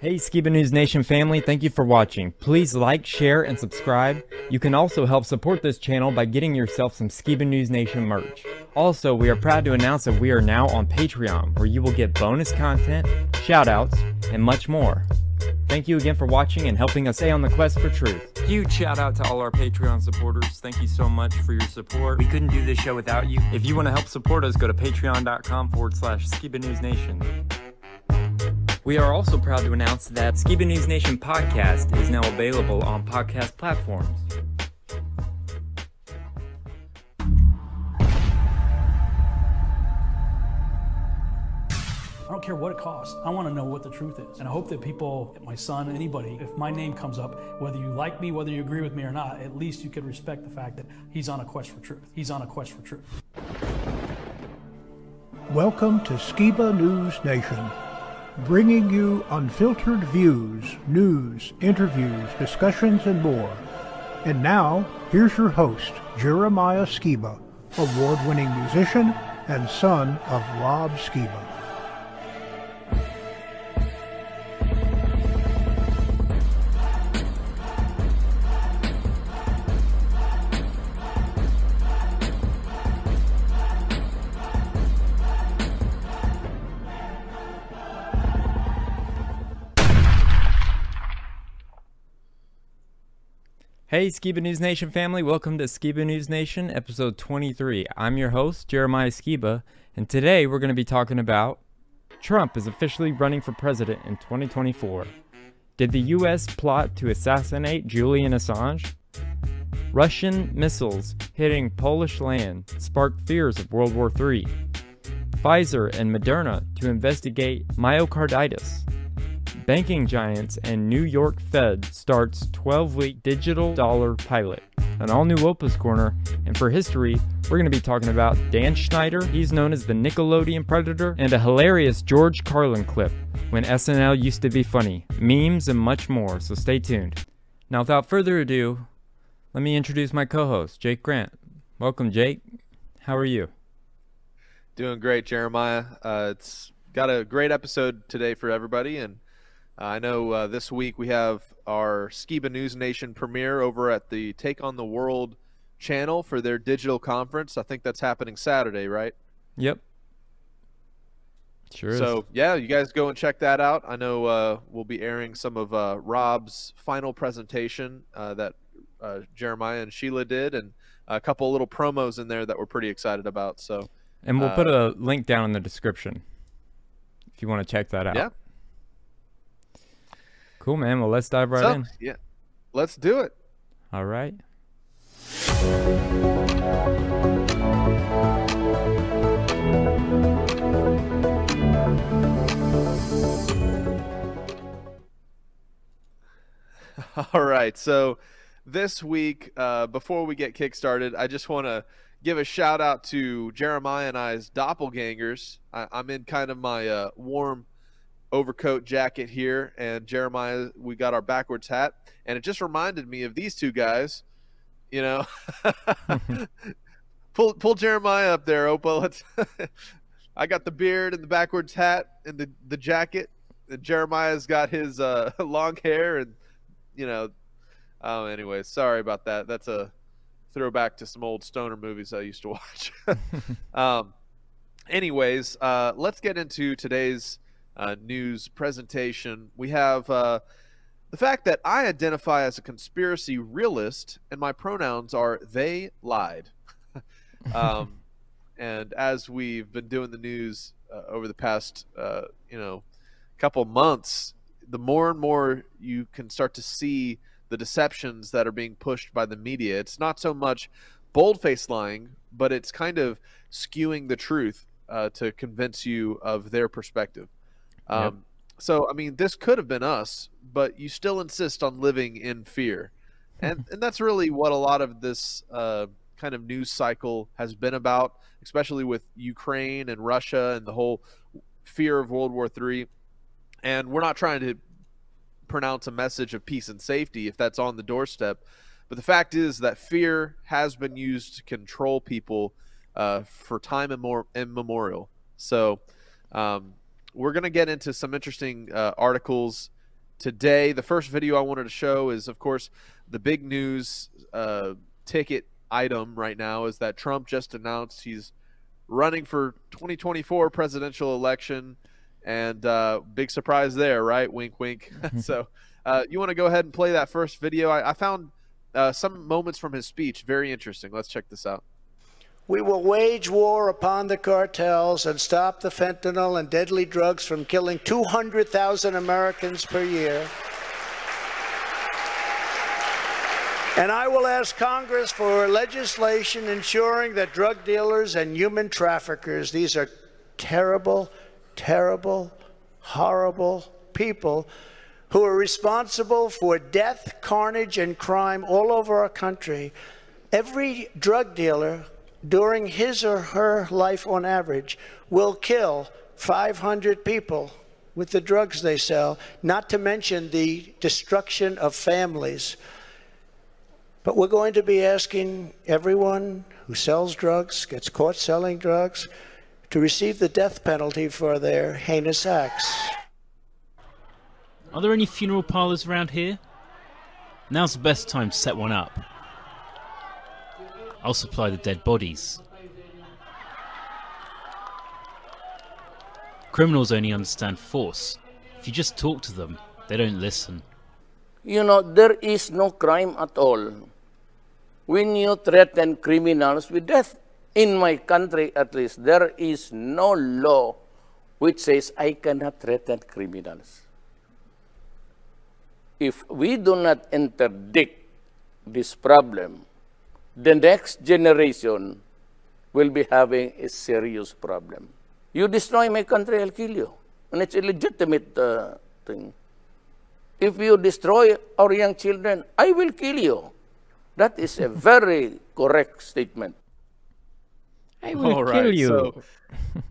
Hey Skiba News Nation family, thank you for watching. Please like, share, and subscribe. You can also help support this channel by getting yourself some Skiba News Nation merch. Also, we are proud to announce that we are now on Patreon, where you will get bonus content, shoutouts, and much more. Thank you again for watching and helping us stay on the quest for truth. Huge shout out to all our Patreon supporters. Thank you so much for your support. We couldn't do this show without you. If you want to help support us, go to patreon.com forward slash Skiba News Nation. We are also proud to announce that Skiba News Nation podcast is now available on podcast platforms. I don't care what it costs. I want to know what the truth is. And I hope that people, my son, anybody, if my name comes up, whether you like me, whether you agree with me or not, at least you could respect the fact that he's on a quest for truth. He's on a quest for truth. Welcome to Skiba News Nation, bringing you unfiltered views, news, interviews, discussions, and more. And now, here's your host, Jeremiah Skiba, award winning musician and son of Rob Skiba. Hey, Skiba News Nation family, welcome to Skiba News Nation, episode 23. I'm your host, Jeremiah Skiba, and today we're going to be talking about Trump is officially running for president in 2024. Did the U.S. plot to assassinate Julian Assange? Russian missiles hitting Polish land sparked fears of World War III. Pfizer and Moderna to investigate myocarditis. Banking giants and New York Fed starts 12 week digital dollar pilot. An all new Opa's Corner, and for history, we're going to be talking about Dan Schneider, he's known as the Nickelodeon Predator, and a hilarious George Carlin clip when SNL used to be funny, memes, and much more, so stay tuned. Now, without further ado, let me introduce my co host, Jake Grant. Welcome, Jake. How are you? Doing great, Jeremiah. Uh, it's got a great episode today for everybody, and I know uh, this week we have our Skiba News Nation premiere over at the Take on the World channel for their digital conference. I think that's happening Saturday, right? Yep. Sure so is. yeah, you guys go and check that out. I know uh, we'll be airing some of uh, Rob's final presentation uh, that uh, Jeremiah and Sheila did, and a couple little promos in there that we're pretty excited about. So And we'll uh, put a link down in the description if you want to check that out. yeah, Cool, man. Well, let's dive right so, in. yeah, let's do it. All right. All right. So this week, uh, before we get kickstarted, I just want to give a shout out to Jeremiah and I's doppelgangers. I, I'm in kind of my uh, warm overcoat jacket here, and Jeremiah, we got our backwards hat, and it just reminded me of these two guys. You know, pull pull Jeremiah up there, Opa. Let's. I got the beard and the backwards hat and the the jacket. And Jeremiah's got his uh, long hair and you know. Oh, anyway, sorry about that. That's a throwback to some old stoner movies I used to watch. um, anyways, uh, let's get into today's uh, news presentation. We have uh, the fact that I identify as a conspiracy realist, and my pronouns are they lied. um, and as we've been doing the news uh, over the past, uh, you know, couple months, the more and more you can start to see the deceptions that are being pushed by the media. It's not so much bold-faced lying, but it's kind of skewing the truth uh, to convince you of their perspective. Um, Yep. So, I mean, this could have been us, but you still insist on living in fear, and and that's really what a lot of this uh, kind of news cycle has been about, especially with Ukraine and Russia and the whole fear of World War III. And we're not trying to pronounce a message of peace and safety if that's on the doorstep. But the fact is that fear has been used to control people uh, for time immemorial. So um, we're going to get into some interesting uh, articles today. The first video I wanted to show is, of course, the big news uh, ticket item right now is that Trump just announced he's running for 2024 presidential election, and uh, big surprise there, right? Wink, wink. so, uh, you want to go ahead and play that first video? I, I found uh, some moments from his speech very interesting. Let's check this out. We will wage war upon the cartels and stop the fentanyl and deadly drugs from killing 200,000 Americans per year. And I will ask Congress for legislation ensuring that drug dealers and human traffickers, these are terrible, terrible, horrible people who are responsible for death, carnage, and crime all over our country. Every drug dealer during his or her life on average will kill 500 people with the drugs they sell, not to mention the destruction of families. But we're going to be asking everyone who sells drugs, gets caught selling drugs, to receive the death penalty for their heinous acts. Are there any funeral parlours around here? Now's the best time to set one up. I'll supply the dead bodies. Criminals only understand force. If you just talk to them, they don't listen. You know, there is no crime at all when you threaten criminals with death. In my country, at least, there is no law which says I cannot threaten criminals. If we do not interdict this problem, the next generation will be having a serious problem. You destroy my country, I'll kill you. And it's a legitimate uh, thing. If you destroy our young children, I will kill you. That is a very correct statement. I will All kill right, you. so-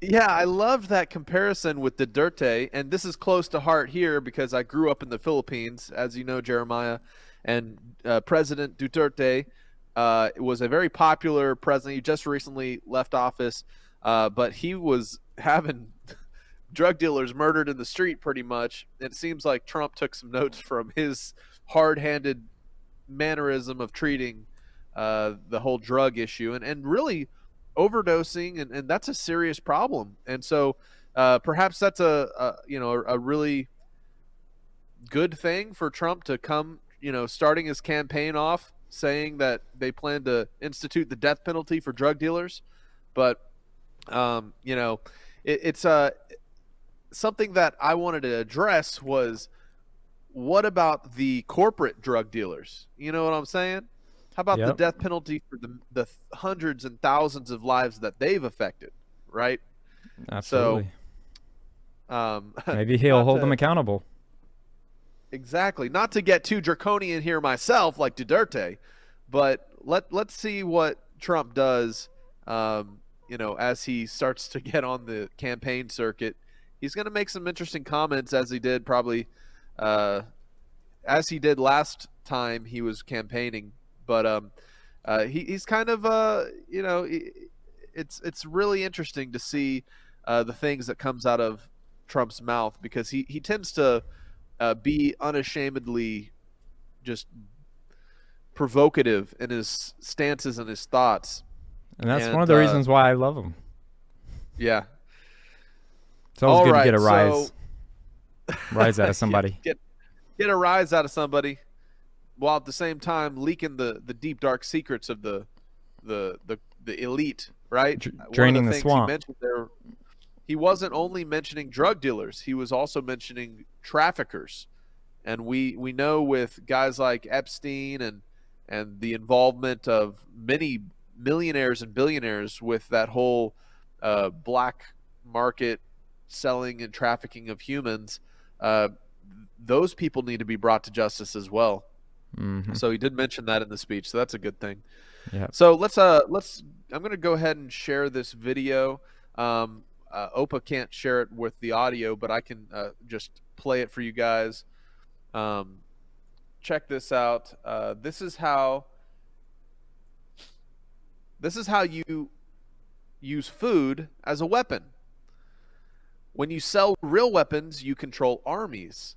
Yeah, I loved that comparison with the Duterte, and this is close to heart here because I grew up in the Philippines, as you know, Jeremiah, and uh, President Duterte uh, was a very popular president. He just recently left office, uh, but he was having drug dealers murdered in the street pretty much. It seems like Trump took some notes from his hard-handed mannerism of treating uh, the whole drug issue, and and really overdosing and, and that's a serious problem and so uh, perhaps that's a, a you know a, a really good thing for Trump to come you know starting his campaign off saying that they plan to institute the death penalty for drug dealers but um, you know it, it's uh, something that I wanted to address was what about the corporate drug dealers you know what I'm saying how about the death penalty for the the hundreds and thousands of lives that they've affected, right? Absolutely. Um, Maybe he'll hold to- them accountable. Exactly. Not to get too draconian here myself, like Duterte, but let let's see what Trump does. Um, you know, as he starts to get on the campaign circuit, he's going to make some interesting comments, as he did probably, uh, as he did last time he was campaigning. But um, uh, he, he's kind of, uh, you know, it's it's really interesting to see uh, the things that comes out of Trump's mouth because he he tends to uh, be unashamedly just provocative in his stances and his thoughts. And that's one of the uh, reasons why I love him. Yeah. It's always All good to get a right, rise, rise out of somebody. get get a rise out of somebody, while at the same time leaking the, the deep dark secrets of the the the, the elite, right? Dr- draining the swamp. He mentioned there, he wasn't only mentioning drug dealers; he was also mentioning traffickers, and we we know with guys like Epstein and and the involvement of many millionaires and billionaires with that whole uh, black market selling and trafficking of humans, uh, those people need to be brought to justice as well. hmm So he did mention that in the speech, so that's a good thing. Yeah. So let's uh let's I'm gonna go ahead and share this video. Um, uh, Opa can't share it with the audio, but I can uh, just play it for you guys. Um, check this out. Uh, this is how. This is how you use food as a weapon. When you sell real weapons, you control armies.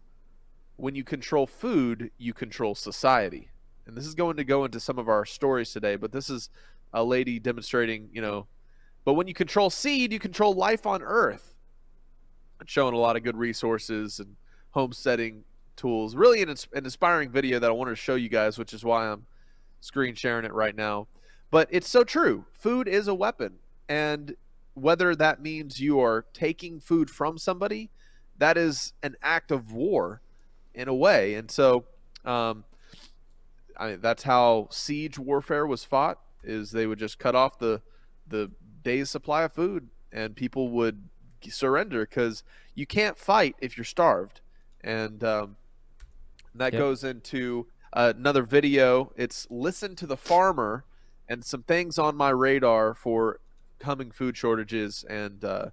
when you control food, you control society. And this is going to go into some of our stories today, but this is a lady demonstrating, you know, but when you control seed, you control life on earth. And showing a lot of good resources and homesteading tools. Really an, an inspiring video that I wanted to show you guys, which is why I'm screen sharing it right now. But it's so true. Food is a weapon. And whether that means you are taking food from somebody, that is an act of war in a way. And so um, I mean, that's how siege warfare was fought is they would just cut off the the day's supply of food and people would surrender because you can't fight if you're starved and um, that yep. goes into another video it's listen to the farmer and some things on my radar for coming food shortages and uh,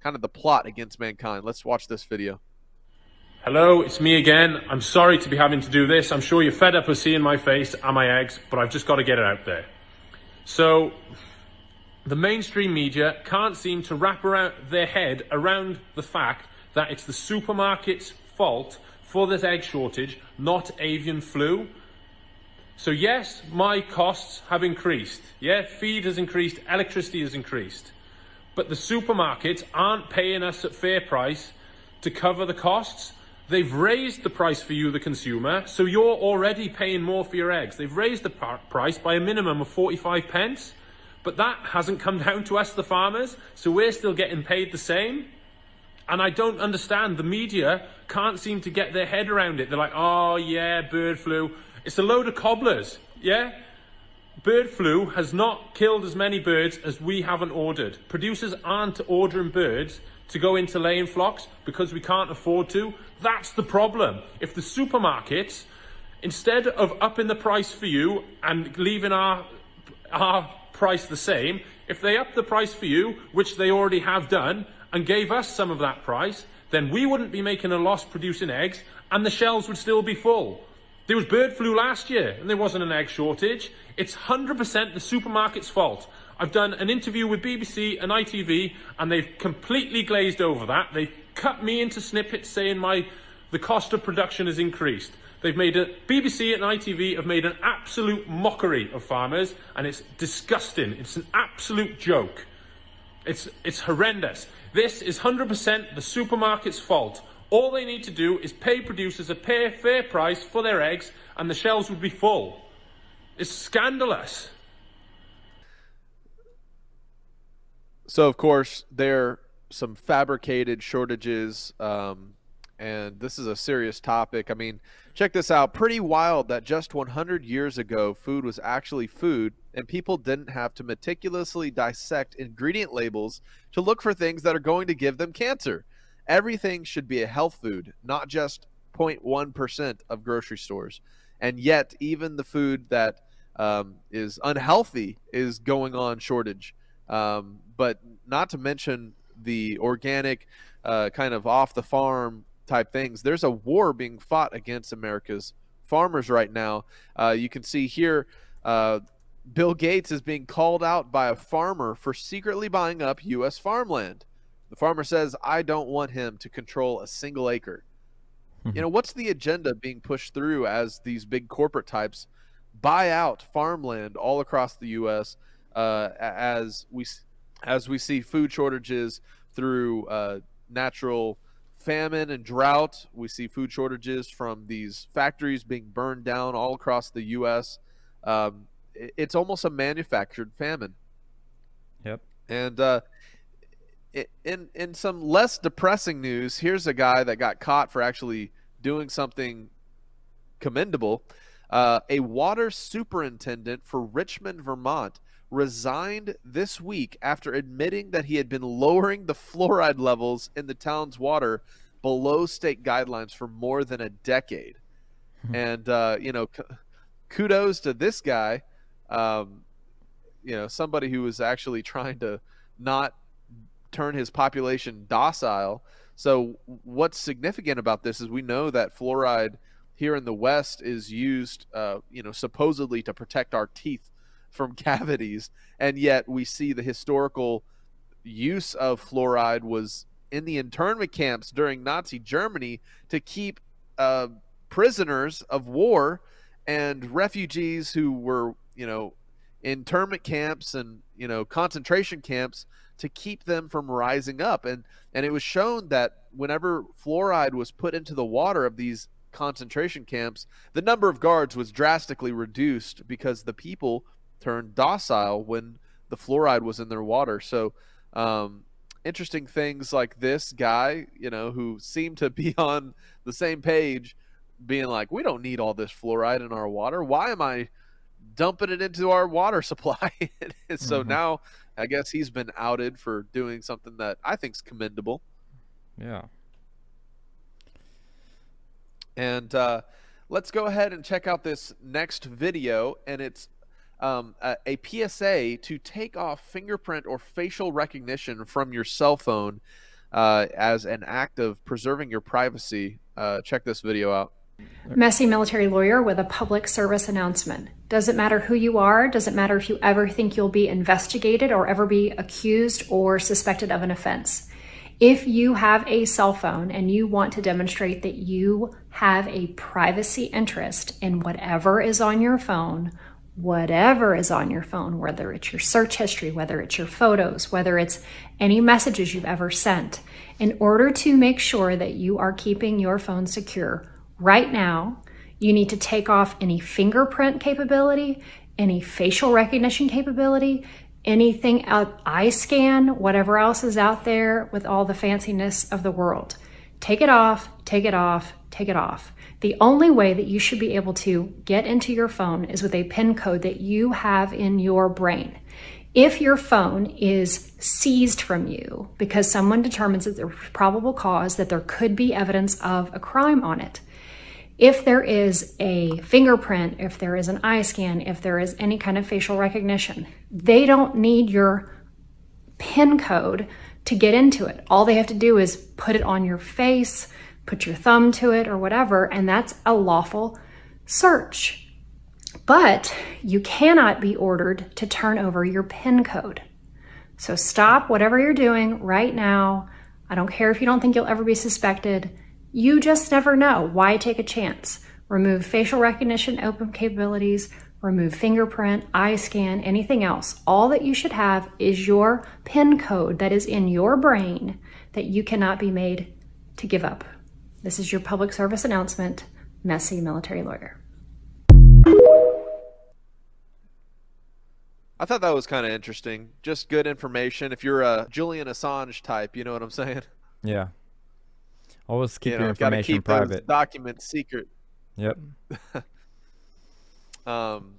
kind of the plot against mankind let's watch this video Hello, it's me again. I'm sorry to be having to do this. I'm sure you're fed up of seeing my face and my eggs, but I've just got to get it out there. So, the mainstream media can't seem to wrap around their head around the fact that it's the supermarket's fault for this egg shortage, not avian flu. So yes, my costs have increased. Yeah, feed has increased, electricity has increased. But the supermarkets aren't paying us at fair price to cover the costs. They've raised the price for you, the consumer, so you're already paying more for your eggs. They've raised the price by a minimum of 45 pence, but that hasn't come down to us, the farmers, so we're still getting paid the same. And I don't understand. The media can't seem to get their head around it. They're like, oh, yeah, bird flu. It's a load of cobblers, yeah? Bird flu has not killed as many birds as we haven't ordered. Producers aren't ordering birds to go into laying flocks because we can't afford to. That's the problem. If the supermarkets, instead of upping the price for you and leaving our, our price the same, if they up the price for you, which they already have done, and gave us some of that price, then we wouldn't be making a loss producing eggs and the shelves would still be full. There was bird flu last year and there wasn't an egg shortage. It's 100% the supermarket's fault. I've done an interview with BBC and ITV, and they've completely glazed over that. They cut me into snippets saying my the cost of production has increased. They've made a BBC and ITV have made an absolute mockery of farmers, and it's disgusting. It's an absolute joke. It's it's horrendous. This is 100% the supermarket's fault. All they need to do is pay producers a fair, fair price for their eggs, and the shelves would be full. It's scandalous. So of course there are some fabricated shortages, um, and this is a serious topic. I mean, check this out. Pretty wild that just 100 years ago, food was actually food, and people didn't have to meticulously dissect ingredient labels to look for things that are going to give them cancer. Everything should be a health food, not just 0.1% of grocery stores. And yet, even the food that um, is unhealthy is going on shortage. Um, but not to mention the organic, uh, kind of off the farm type things. There's a war being fought against America's farmers right now. Uh, you can see here. Uh, Bill Gates is being called out by a farmer for secretly buying up U.S. farmland. The farmer says, I don't want him to control a single acre. you know, what's the agenda being pushed through as these big corporate types buy out farmland all across the U.S. Uh, as we as we see food shortages through uh, natural famine and drought. We see food shortages from these factories being burned down all across the U.S. Um, it's almost a manufactured famine. Yep. And uh, in in some less depressing news, here's a guy that got caught for actually doing something commendable. Uh, a water superintendent for Richmond, Vermont, resigned this week after admitting that he had been lowering the fluoride levels in the town's water below state guidelines for more than a decade. Hmm. and uh, you know, kudos to this guy. Um, you know, somebody who was actually trying to not turn his population docile. So, what's significant about this is we know that fluoride here in the West is used, uh, you know, supposedly to protect our teeth from cavities, and yet we see the historical use of fluoride was in the internment camps during Nazi Germany to keep uh, prisoners of war and refugees who were, you know, internment camps and you know concentration camps to keep them from rising up. And and it was shown that whenever fluoride was put into the water of these concentration camps the number of guards was drastically reduced because the people turned docile when the fluoride was in their water so um, interesting things like this guy you know who seemed to be on the same page being like we don't need all this fluoride in our water why am i dumping it into our water supply. so mm-hmm. now I guess he's been outed for doing something that I think is commendable. Yeah. And uh, let's go ahead and check out this next video. And it's um, a, a, PSA to take off fingerprint or facial recognition from your cell phone uh, as an act of preserving your privacy. Uh, check this video out. Messy military lawyer with a public service announcement. Does it matter who you are, Does it matter if you ever think you'll be investigated or ever be accused or suspected of an offense. If you have a cell phone and you want to demonstrate that you have a privacy interest in whatever is on your phone, whatever is on your phone, whether it's your search history, whether it's your photos, whether it's any messages you've ever sent, in order to make sure that you are keeping your phone secure, right now, you need to take off any fingerprint capability, any facial recognition capability, anything out eye scan, whatever else is out there with all the fanciness of the world. Take it off, take it off, take it off. The only way that you should be able to get into your phone is with a PIN code that you have in your brain. If your phone is seized from you because someone determines that there's probable cause that there could be evidence of a crime on it, if there is a fingerprint, if there is an eye scan, if there is any kind of facial recognition, they don't need your PIN code to get into it. All they have to do is put it on your face, put your thumb to it, or whatever, and that's a lawful search. But you cannot be ordered to turn over your PIN code. So stop whatever you're doing right now. I don't care if you don't think you'll ever be suspected you just never know. Why take a chance? Remove facial recognition open capabilities, remove fingerprint, eye scan, anything else. All that you should have is your PIN code that is in your brain that you cannot be made to give up. This is your public service announcement, Messy Military Lawyer. I thought that was kind of interesting. Just good information. If you're a Julian Assange type, you know what I'm saying? Yeah. Always keep you know, your information keep private. documents secret. Yep. um,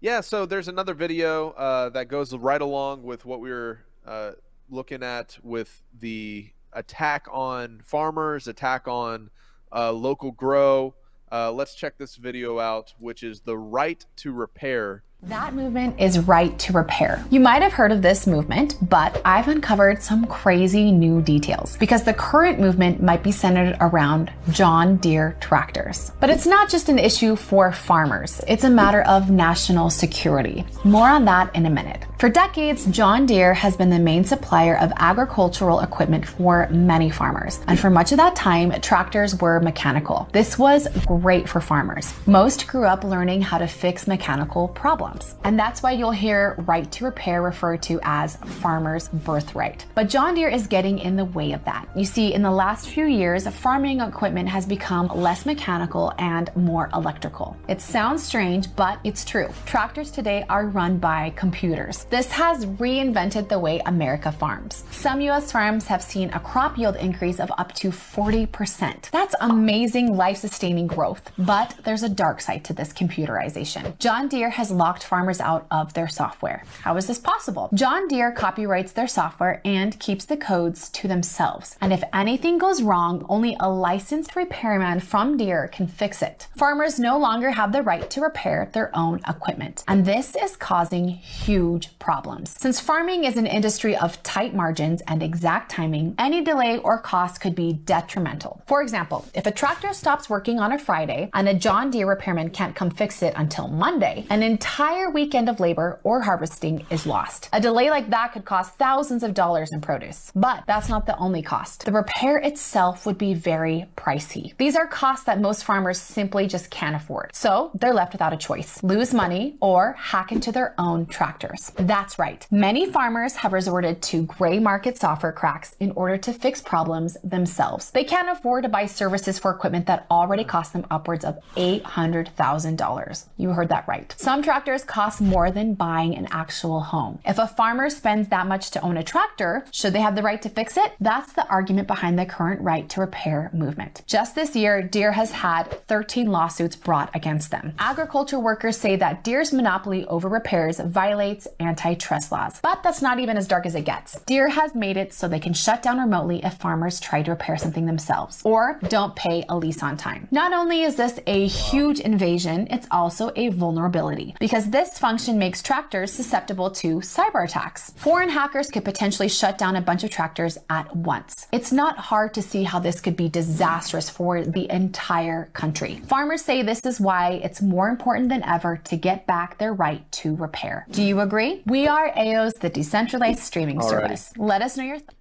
yeah. So there's another video uh, that goes right along with what we were uh, looking at with the attack on farmers, attack on uh, local grow. Uh, let's check this video out, which is the right to repair that movement is right to repair. You might have heard of this movement, but I've uncovered some crazy new details because the current movement might be centered around John Deere tractors. But it's not just an issue for farmers, it's a matter of national security. More on that in a minute. For decades, John Deere has been the main supplier of agricultural equipment for many farmers. And for much of that time, tractors were mechanical. This was great for farmers. Most grew up learning how to fix mechanical problems And that's why you'll hear right to repair referred to as farmer's birthright. But John Deere is getting in the way of that. You see, in the last few years, farming equipment has become less mechanical and more electrical. It sounds strange, but it's true. Tractors today are run by computers. This has reinvented the way America farms. Some US farms have seen a crop yield increase of up to 40%. That's amazing life sustaining growth, but there's a dark side to this computerization. John Deere has locked farmers out of their software. How is this possible? John Deere copyrights their software and keeps the codes to themselves. And if anything goes wrong, only a licensed repairman from Deere can fix it. Farmers no longer have the right to repair their own equipment. And this is causing huge problems. Since farming is an industry of tight margins and exact timing, any delay or cost could be detrimental. For example, if a tractor stops working on a Friday and a John Deere repairman can't come fix it until Monday, an entire entire weekend of labor or harvesting is lost. A delay like that could cost thousands of dollars in produce. But that's not the only cost. The repair itself would be very pricey. These are costs that most farmers simply just can't afford. So they're left without a choice lose money or hack into their own tractors. That's right. Many farmers have resorted to gray market software cracks in order to fix problems themselves. They can't afford to buy services for equipment that already cost them upwards of $800,000. You heard that right. Some tractors cost more than buying an actual home. If a farmer spends that much to own a tractor, should they have the right to fix it? That's the argument behind the current right to repair movement. Just this year, Deere has had 13 lawsuits brought against them. Agriculture workers say that Deere's monopoly over repairs violates antitrust laws. But that's not even as dark as it gets. Deere has made it so they can shut down remotely if farmers try to repair something themselves or don't pay a lease on time. Not only is this a huge invasion, it's also a vulnerability because this function makes tractors susceptible to cyber attacks. Foreign hackers could potentially shut down a bunch of tractors at once. It's not hard to see how this could be disastrous for the entire country. Farmers say this is why it's more important than ever to get back their right to repair. Do you agree? We are AOS, the decentralized streaming Alrighty. service. Let us know your thoughts.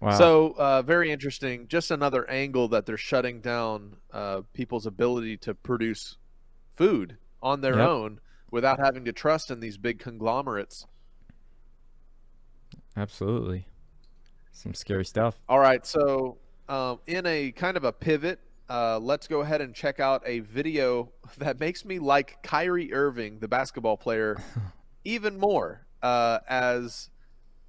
Wow. So uh, very interesting. Just another angle that they're shutting down uh, people's ability to produce food on their Yep. own without having to trust in these big conglomerates. Absolutely. Some scary stuff. All right, so um, in a kind of a pivot, uh, let's go ahead and check out a video that makes me like Kyrie Irving, the basketball player, even more uh, as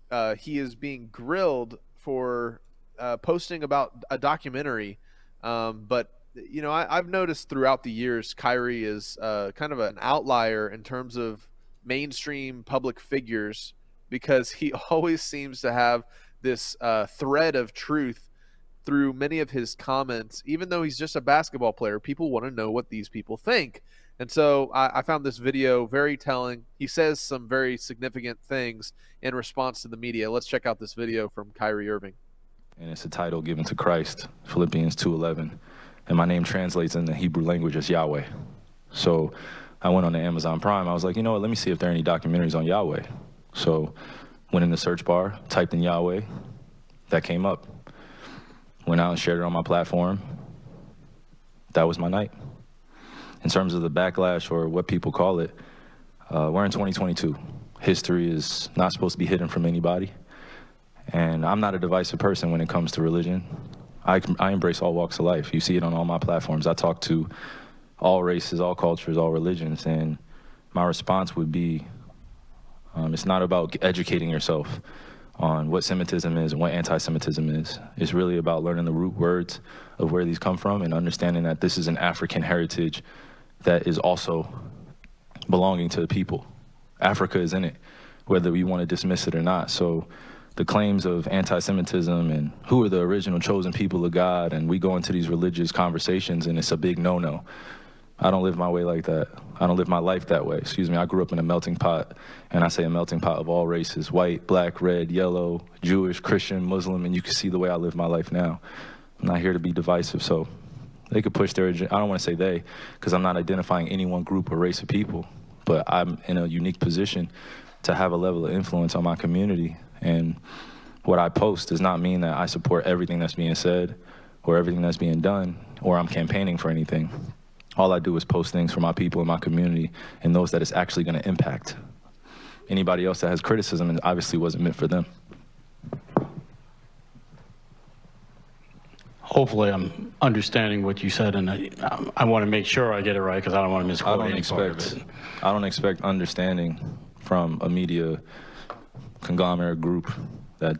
uh, he is being grilled for uh, posting about a documentary. Um, but you know, I, I've noticed throughout the years, Kyrie is uh, kind of an outlier in terms of mainstream public figures because he always seems to have this uh, thread of truth through many of his comments. Even though he's just a basketball player, people want to know what these people think. And so I, I found this video very telling. He says some very significant things in response to the media. Let's check out this video from Kyrie Irving. and it's a title given to Christ, Philippians 2:11, and my name translates in the Hebrew language as Yahweh. So I went on to Amazon Prime. I was like, you know what? Let me see if there are any documentaries on Yahweh. So went in the search bar, typed in Yahweh, that came up. Went out and shared it on my platform. That was my night. In terms of the backlash or what people call it, uh, we're in 2022. History is not supposed to be hidden from anybody. And I'm not a divisive person when it comes to religion. I, I embrace all walks of life. You see it on all my platforms. I talk to all races, all cultures, all religions. And my response would be um, it's not about educating yourself on what Semitism is and what anti Semitism is. It's really about learning the root words of where these come from and understanding that this is an African heritage that is also belonging to the people. Africa is in it, whether we want to dismiss it or not. So the claims of anti-Semitism and who are the original chosen people of God, and we go into these religious conversations, and it's a big no-no. I don't live my way like that. I don't live my life that way. Excuse me. I grew up in a melting pot, and I say a melting pot of all races: white, black, red, yellow, Jewish, Christian, Muslim, and you can see the way I live my life now. I'm not here to be divisive, so they could push their agenda. I don't want to say they, because I'm not identifying any one group or race of people, but I'm in a unique position to have a level of influence on my community. And what I post does not mean that I support everything that's being said or everything that's being done or I'm campaigning for anything. All I do is post things for my people in my community and those that it's actually going to impact. Anybody else that has criticism, it obviously wasn't meant for them. Hopefully, I'm understanding what you said, and I, I want to make sure I get it right because I don't want to I misquote don't part of expect. I don't expect understanding from a media conglomerate group that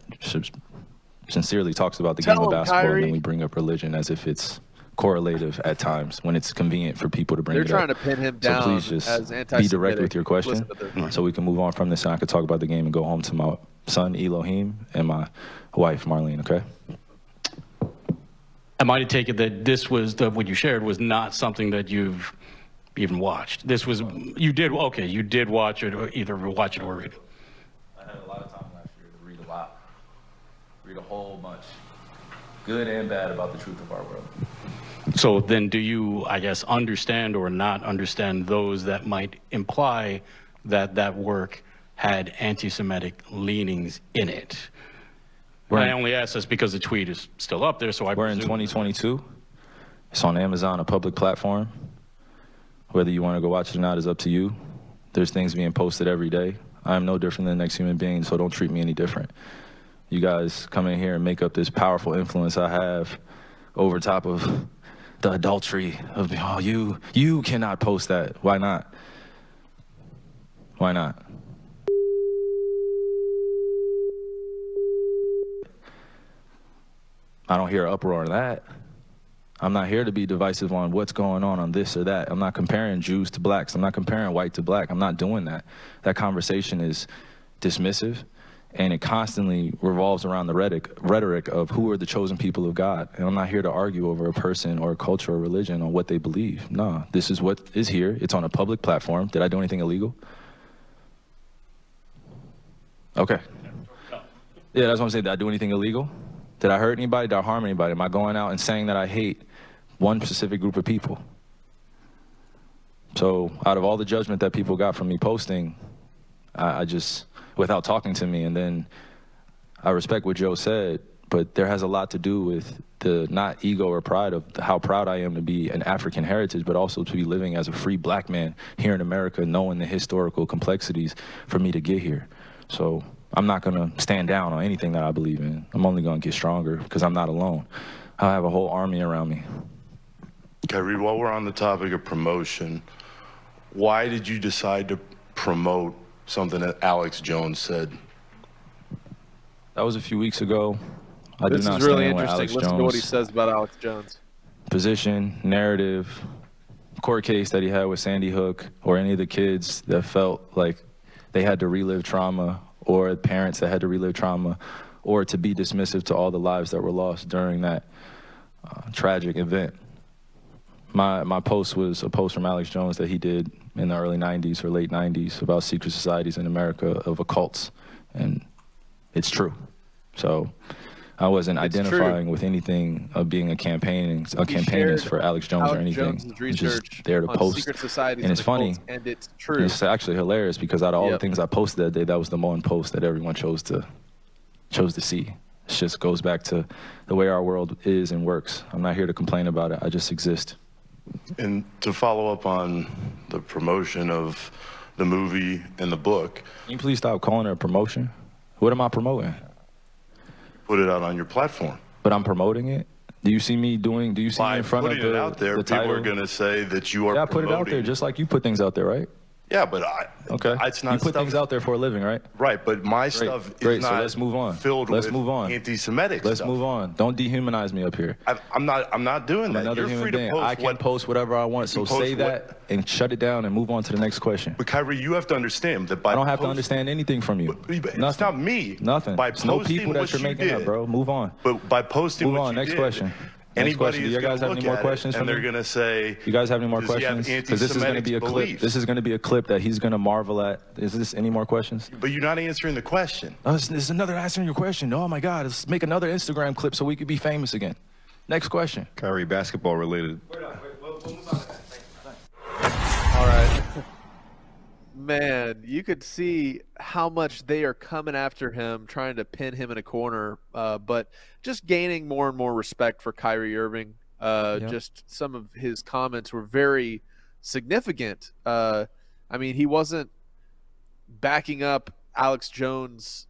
sincerely talks about the Tell game of him, basketball and then we bring up religion as if it's correlative at times when it's convenient for people to bring it up. They're it trying up. to pin him down. so down please just as be direct with your question Listen to this. so we can move on from this and I can talk about the game and go home to my son Elohim and my wife Marlene, okay? Am I to take it that this was the what you shared was not something that you've even watched? This was you did okay. You did watch it, or either watch it or read it. I had a lot of time last year to read a lot, read a whole bunch. good and bad, about the truth of our world. So then, do you, I guess, understand or not understand those that might imply that that work had anti-Semitic leanings in it? We're I only ask this because the tweet is still up there, so I We're in 2022. It's on Amazon, a public platform. Whether you want to go watch it or not is up to you. There's things being posted every day. I am no different than the next human being, so don't treat me any different. You guys come in here and make up this powerful influence I have over top of the adultery of oh you you cannot post that. Why not? Why not? I don't hear an uproar on that. I'm not here to be divisive on what's going on on this or that. I'm not comparing Jews to blacks. I'm not comparing white to black. I'm not doing that. That conversation is dismissive and it constantly revolves around the rhetoric, rhetoric of who are the chosen people of God. And I'm not here to argue over a person or a culture or religion on what they believe. No, this is what is here. It's on a public platform. Did I do anything illegal? Okay. Yeah, that's what I'm saying. Did I do anything illegal? Did I hurt anybody? Did I harm anybody? Am I going out and saying that I hate one specific group of people? So, out of all the judgment that people got from me posting, I, I just, without talking to me, and then I respect what Joe said, but there has a lot to do with the not ego or pride of how proud I am to be an African heritage, but also to be living as a free black man here in America, knowing the historical complexities for me to get here. So I'm not to stand down on anything that I believe in. I'm only to get stronger because I'm not alone. I have a whole army around me. Kyrie, while we're on the topic of promotion, why did you decide to promote something that Alex Jones said? That was a few weeks ago. I this do not is really stand with interesting. Alex Listen Jones. to what he says about Alex Jones. position, narrative, court case that he had with Sandy Hook, or any of the kids that felt like they had to relive trauma, or parents that had to relive trauma, or to be dismissive to all the lives that were lost during that uh, tragic event. My, my post was a post from Alex Jones that he did in the early 90s or late 90s about secret societies in America of occults, and it's true. So I wasn't It's true. identifying with anything of being a campaigning a campaignist for Alex Jones or anything. Jones's I'm just there to post. secret societies and and it's funny. and it's true. It's actually hilarious because out of all Yep. the things I posted that day, that was the one post that everyone chose to chose to see. It just goes back to the way our world is and works. I'm not here to complain about it. I just exist. And to follow up on the promotion of the movie and the book, Can you please stop calling it a promotion? What am I promoting? put it out on your platform. But I'm promoting it. Do you see me doing? Do you see me in front of the, it out there, the people title? are going to say that you are yeah, I put it out there just like you put things out there, right? Yeah, but I, Okay. it's not you put stuff- things out there for a living, right? Right, but my Great. stuff is Great. not so let's move on. filled let's with move on. anti-Semitic Let's stuff. move on. Don't dehumanize me up here. I, I'm not. I'm not doing I'm that. another You're human free being. to post I can what. post whatever I want. So post say what- that and shut it down and move on to the next question. But Kyrie, you have to understand that by I don't have to understand anything from you. But- but Nothing. not me. Nothing. By It's no people that you're you making up, bro. Move on. But by posting Move on. Next did, question. Next Anybody. Do you guys have any more at it, questions for And they're going to say, You guys have any more Does he have questions? Because this is going to be a anti-Semitic clip. This is going to be a clip that he's going to marvel at. Is this any more questions? but you're not answering the question. Oh, this, this is another answering your question. Oh my God, let's make another Instagram clip so we could be famous again. Next question. Kyrie, basketball related. All right. Man, you could see how much they are coming after him, trying to pin him in a corner, uh, but just gaining more and more respect for Kyrie Irving. Uh, Yep. Just some of his comments were very significant. Uh, I mean, he wasn't backing up Alex Jones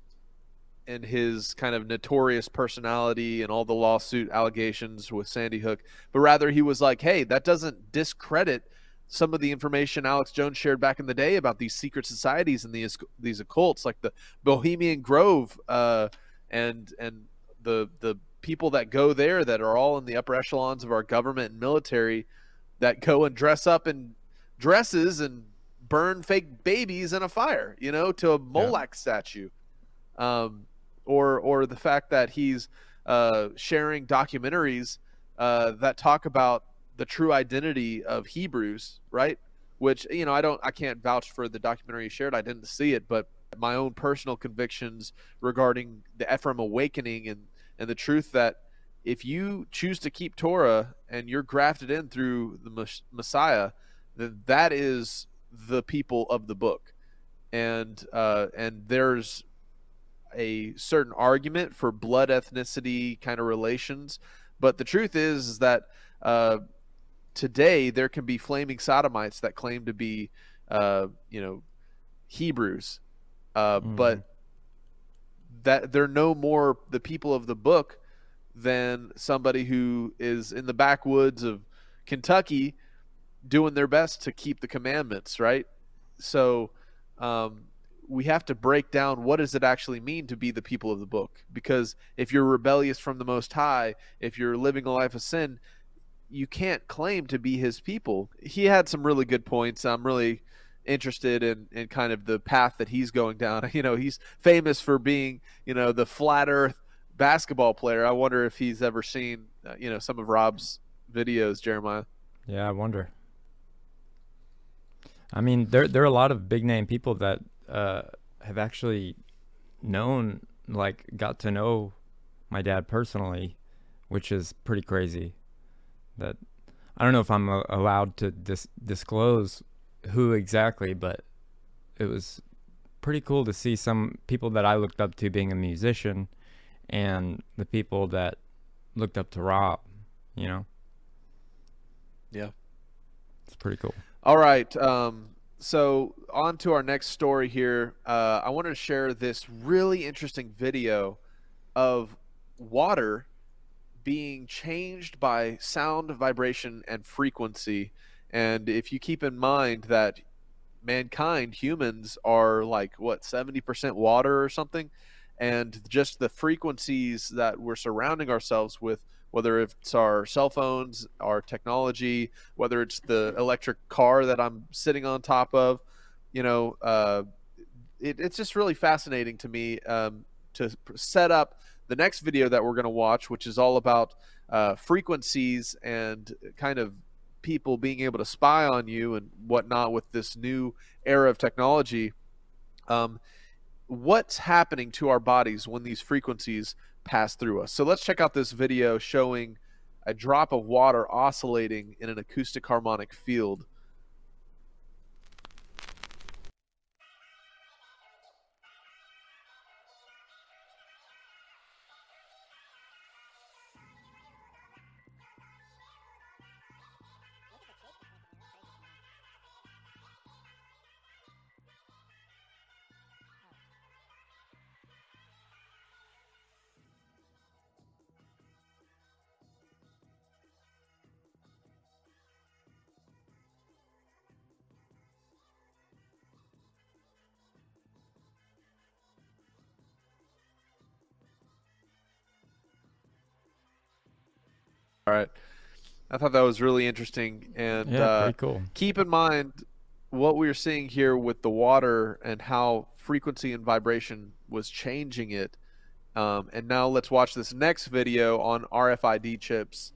and his kind of notorious personality and all the lawsuit allegations with Sandy Hook, but rather he was like, hey, that doesn't discredit some of the information Alex Jones shared back in the day about these secret societies and these these occults, like the Bohemian Grove, uh, and and the the people that go there that are all in the upper echelons of our government and military that go and dress up in dresses and burn fake babies in a fire, you know, to a Moloch statue. Um, or or the fact that he's uh, sharing documentaries uh, that talk about the true identity of Hebrews, right? Which you know, I don't, I can't vouch for the documentary he shared. I didn't see it, but my own personal convictions regarding the Ephraim awakening and and the truth that if you choose to keep Torah and you're grafted in through the Messiah, then that is the people of the book, and uh, and there's a certain argument for blood ethnicity kind of relations, but the truth is, is that uh, today there can be flaming sodomites that claim to be uh, you know Hebrews, uh, mm. but that they're no more the people of the book than somebody who is in the backwoods of Kentucky doing their best to keep the commandments, right? So um, we have to break down what does it actually mean to be the people of the book? Because if you're rebellious from the most high if you're living a life of sin you can't claim to be his people. He had some really good points. I'm really interested in, in kind of the path that he's going down. You know he's famous for being you know the flat earth basketball player. I wonder if he's ever seen uh, you know some of rob's videos jeremiah. Yeah i wonder. I mean there there are a lot of big name people that uh, have actually known, like, got to know my dad personally, which is pretty crazy. That I don't know if I'm uh, allowed to dis- disclose who exactly, but it was pretty cool to see some people that I looked up to being a musician and the people that looked up to Rob, you know? Yeah. It's pretty cool. All right. Um, so on to our next story here. Uh, I wanted to share this really interesting video of water being changed by sound, vibration, and frequency. And if you keep in mind that mankind, humans, are like what seventy percent water or something, and just the frequencies that we're surrounding ourselves with whether it's our cell phones, our technology, whether it's the electric car that I'm sitting on top of, you know, uh, it, it's just really fascinating to me um, to set up the next video that we're going to watch, which is all about uh, frequencies and kind of people being able to spy on you and whatnot with this new era of technology. Um, what's happening to our bodies when these frequencies pass through us. So let's check out this video showing a drop of water oscillating in an acoustic harmonic field. All right. I thought that was really interesting, and yeah, uh, pretty cool. Keep in mind what we are seeing here with the water and how frequency and vibration was changing it. Um, and now let's watch this next video on RFID chips.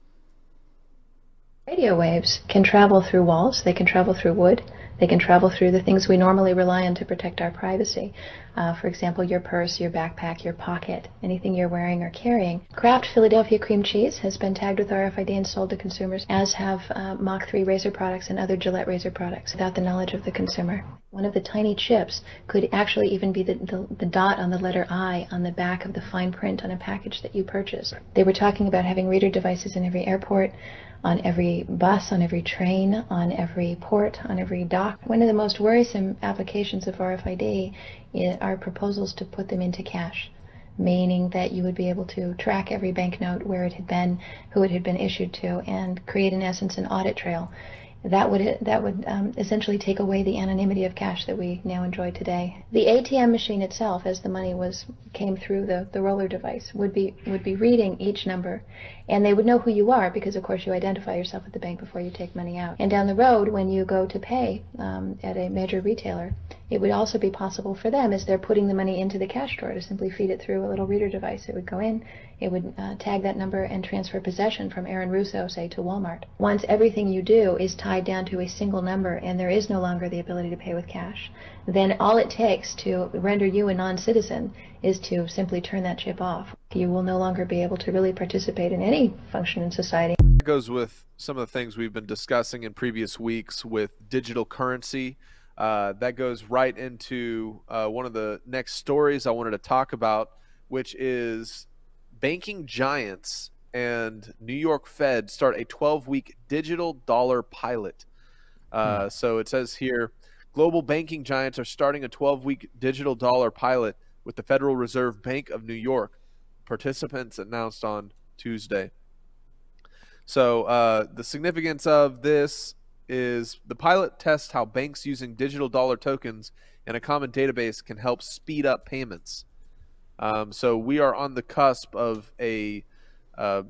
Radio waves can travel through walls, they can travel through wood, they can travel through the things we normally rely on to protect our privacy. Uh, for example, your purse, your backpack, your pocket, anything you're wearing or carrying. Kraft Philadelphia cream cheese has been tagged with RFID and sold to consumers, as have uh, Mach 3 razor products and other Gillette razor products, without the knowledge of the consumer. One of the tiny chips could actually even be the, the, the, dot on the letter I on the back of the fine print on a package that you purchase. They were talking about having reader devices in every airport, on every bus, on every train, on every port, on every dock. One of the most worrisome applications of RFID are proposals to put them into cash, meaning that you would be able to track every banknote, where it had been, who it had been issued to, and create, in essence, an audit trail that would that would um, essentially take away the anonymity of cash that we now enjoy today. The ATM machine itself, as the money was came through the, the roller device, would be would be reading each number, and they would know who you are because of course you identify yourself at the bank before you take money out. And down the road, when you go to pay um, at a major retailer, It would also be possible for them as they're putting the money into the cash drawer to simply feed it through a little reader device. It would go in, it would uh, tag that number and transfer possession from Aaron Russo, say, to Walmart. Once everything you do is tied down to a single number and there is no longer the ability to pay with cash, then all it takes to render you a non-citizen is to simply turn that chip off. You will no longer be able to really participate in any function in society. That goes with some of the things we've been discussing in previous weeks with digital currency. Uh, that goes right into uh, one of the next stories I wanted to talk about, which is banking giants and New York Fed start a 12 week digital dollar pilot. Uh, hmm. So it says here global banking giants are starting a 12 week digital dollar pilot with the Federal Reserve Bank of New York. Participants announced on Tuesday. So uh, the significance of this is the pilot tests how banks using digital dollar tokens and a common database can help speed up payments. Um, so we are on the cusp of a uh,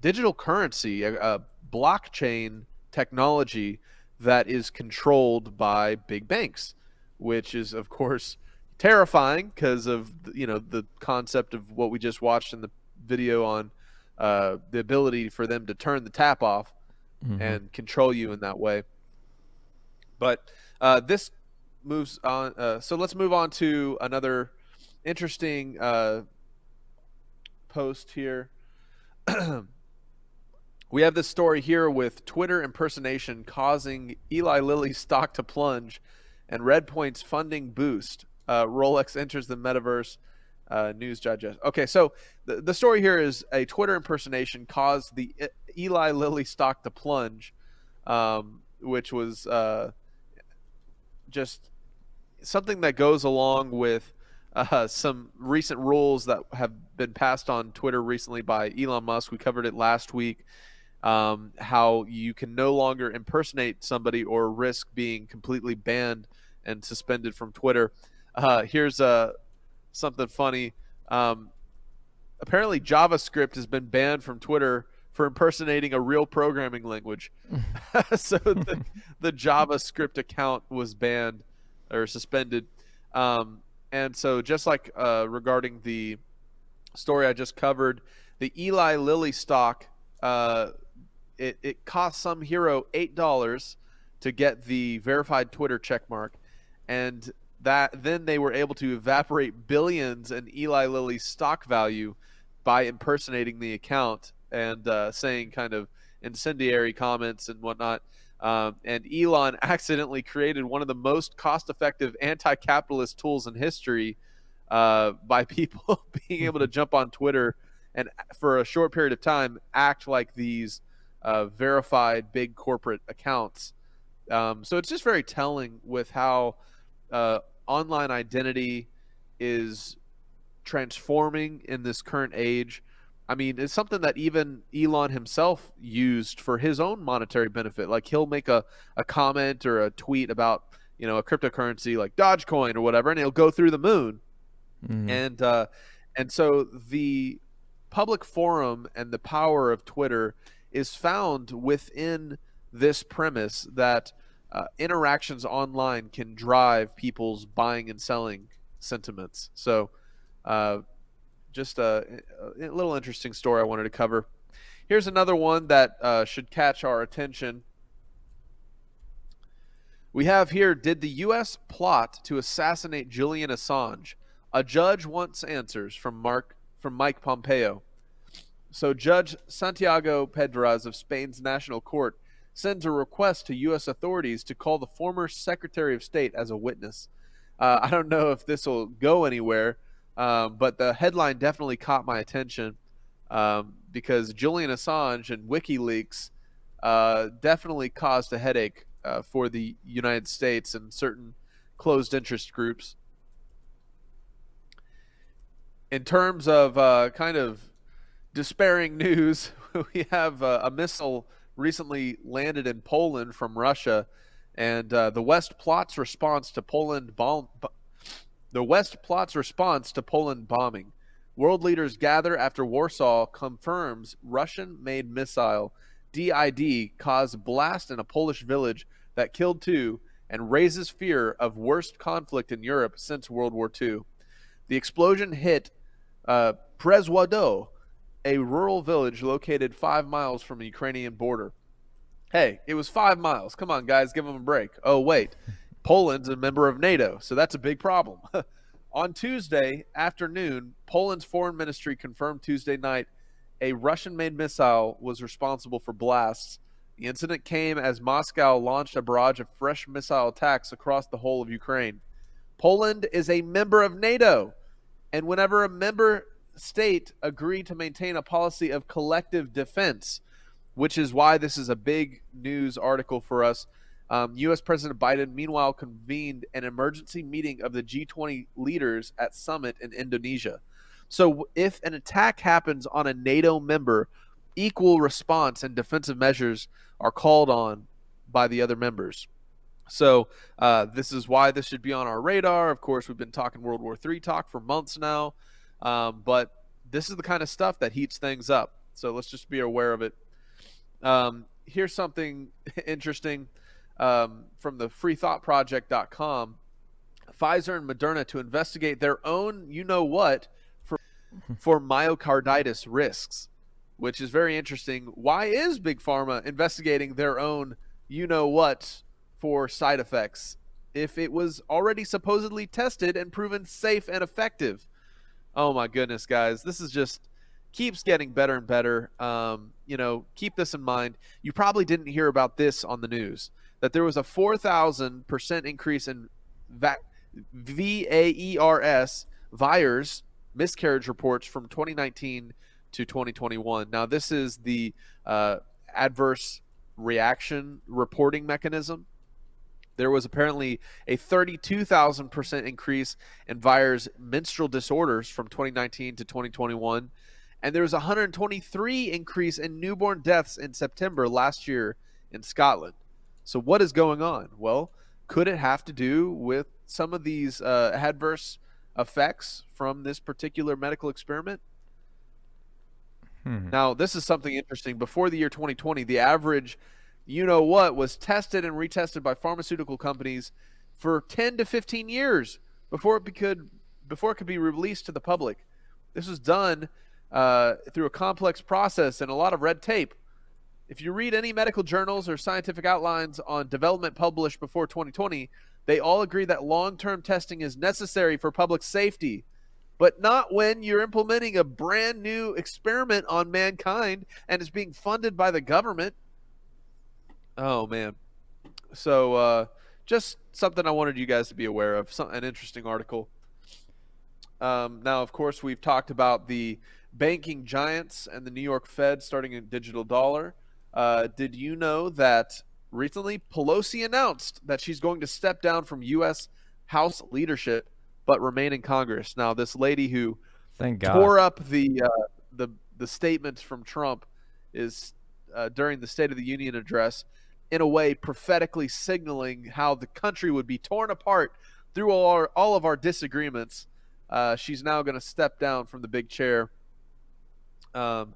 digital currency, a, a, blockchain technology that is controlled by big banks, which is of course terrifying because of you know the concept of what we just watched in the video on uh, the ability for them to turn the tap off mm-hmm. and control you in that way. But uh, this moves on. Uh, so let's move on to another interesting uh, post here. we have this story here with Twitter impersonation causing Eli Lilly stock to plunge and Redpoint's funding boost. Uh, Rolex enters the metaverse. Uh, News Digest. Okay, so the, the story here is a Twitter impersonation caused the Eli Lilly stock to plunge, um, which was uh, just something that goes along with uh, some recent rules that have been passed on Twitter recently by Elon Musk. We covered it last week. Um, how you can no longer impersonate somebody or risk being completely banned and suspended from Twitter. Uh, here's uh, something funny. Um, apparently, JavaScript has been banned from Twitter for impersonating a real programming language. so the, the JavaScript account was banned or suspended. Um, and so, just like uh, regarding the story I just covered, the Eli Lilly stock, uh, it, it cost some hero $8 to get the verified Twitter checkmark. And that then they were able to evaporate billions in Eli Lilly's stock value by impersonating the account and uh, saying kind of incendiary comments and whatnot. Um, and Elon accidentally created one of the most cost effective anti capitalist tools in history uh, by people being able to jump on Twitter and, for a short period of time, act like these uh, verified big corporate accounts. Um, so it's just very telling with how uh, online identity is transforming in this current age. I mean, it's something that even Elon himself used for his own monetary benefit. Like he'll make a, a comment or a tweet about, you know, a cryptocurrency like Dogecoin or whatever, and it'll go through the moon. Mm. And uh, and so the public forum and the power of Twitter is found within this premise that uh, interactions online can drive people's buying and selling sentiments. So, uh, just a, a, little interesting story I wanted to cover. Here's another one that uh, should catch our attention. We have here Did the U.S. plot to assassinate Julian Assange? A judge wants answers from Mark from Mike Pompeo. So Judge Santiago Pedraz of Spain's National Court sends a request to U.S. authorities to call the former Secretary of State as a witness. Uh, I don't know if this will go anywhere, um, but the headline definitely caught my attention um, because Julian Assange and WikiLeaks uh, definitely caused a headache uh, for the United States and certain closed interest groups. In terms of uh, kind of despairing news, we have a missile recently landed in Poland from Russia, and uh, the West plots response to Poland bomb. The West plots response to Poland bombing. World leaders gather after Warsaw confirms Russian-made missile DID caused blast in a Polish village that killed two and raises fear of worst conflict in Europe since World War II. The explosion hit uh, a rural village located five miles from the Ukrainian border. Hey, it was five miles. Come on, guys, give them a break. Oh, wait. Poland's a member of NATO, so that's a big problem. On Tuesday afternoon, Poland's foreign ministry confirmed Tuesday night a Russian made missile was responsible for blasts. The incident came as Moscow launched a barrage of fresh missile attacks across the whole of Ukraine. Poland is a member of NATO, and whenever a member state agreed to maintain a policy of collective defense, which is why this is a big news article for us. Um, U.S. President Biden, meanwhile, convened an emergency meeting of the G20 leaders at summit in Indonesia. So, if an attack happens on a NATO member, equal response and defensive measures are called on by the other members. So, uh, this is why this should be on our radar. Of course, we've been talking World War III talk for months now, um, but this is the kind of stuff that heats things up. So, let's just be aware of it. Um, here's something interesting um, from the freethoughtproject.com Pfizer and Moderna to investigate their own, you know what, for, for myocarditis risks, which is very interesting. Why is Big Pharma investigating their own, you know what, for side effects if it was already supposedly tested and proven safe and effective? Oh my goodness, guys. This is just keeps getting better and better. Um, you know, keep this in mind. You probably didn't hear about this on the news that there was a 4,000% increase in va- VAERS, VIRES, miscarriage reports from 2019 to 2021. Now, this is the uh, adverse reaction reporting mechanism. There was apparently a 32,000% increase in VAERS menstrual disorders from 2019 to 2021 and there was a 123 increase in newborn deaths in September last year in Scotland. So what is going on? Well, could it have to do with some of these uh, adverse effects from this particular medical experiment? Hmm. Now, this is something interesting. Before the year 2020, the average, you know what, was tested and retested by pharmaceutical companies for 10 to 15 years before it could before it could be released to the public. This was done uh, through a complex process and a lot of red tape. If you read any medical journals or scientific outlines on development published before 2020, they all agree that long term testing is necessary for public safety, but not when you're implementing a brand new experiment on mankind and is being funded by the government. Oh, man. So, uh, just something I wanted you guys to be aware of. Some, an interesting article. Um, now, of course, we've talked about the banking giants and the New York Fed starting a digital dollar. Uh, did you know that recently Pelosi announced that she's going to step down from U.S. House leadership but remain in Congress? Now, this lady who Thank God. tore up the uh, the the statements from Trump is uh, during the State of the Union address, in a way prophetically signaling how the country would be torn apart through all our, all of our disagreements. Uh, she's now going to step down from the big chair um,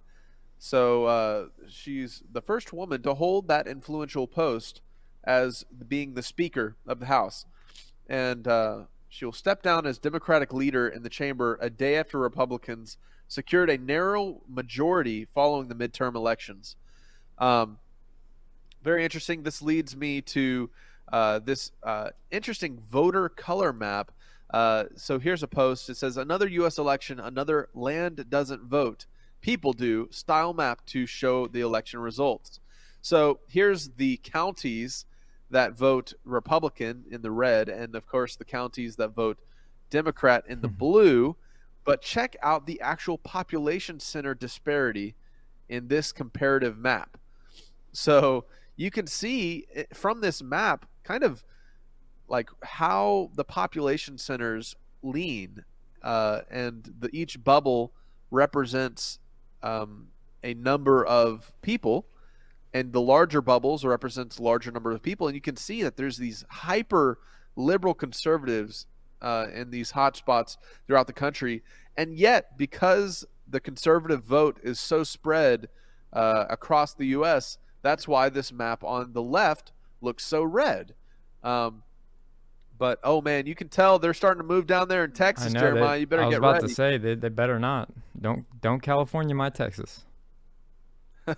so uh, she's the first woman to hold that influential post as being the Speaker of the House. And uh, she'll step down as Democratic leader in the chamber a day after Republicans secured a narrow majority following the midterm elections. Um, very interesting. This leads me to uh, this uh, interesting voter color map. Uh, so here's a post. It says, Another U.S. election, another land doesn't vote people do style map to show the election results. So here's the counties that vote Republican in the red, and of course the counties that vote Democrat in the mm-hmm. blue. But check out the actual population center disparity in this comparative map. So you can see eh, from this map kind of like how the population centers lean, uh, and the, each bubble represents um, a number of people, and the larger bubbles represents larger number of people, and you can see that there's these hyper liberal conservatives uh, in these hotspots throughout the country, and yet because the conservative vote is so spread uh, across the U.S., that's why this map on the left looks so red. Um, But oh man, you can tell they're starting to move down there in Texas, know. Jeremiah. they- you better get. I was about ready. to say they, they better not. Don't don't California my Texas.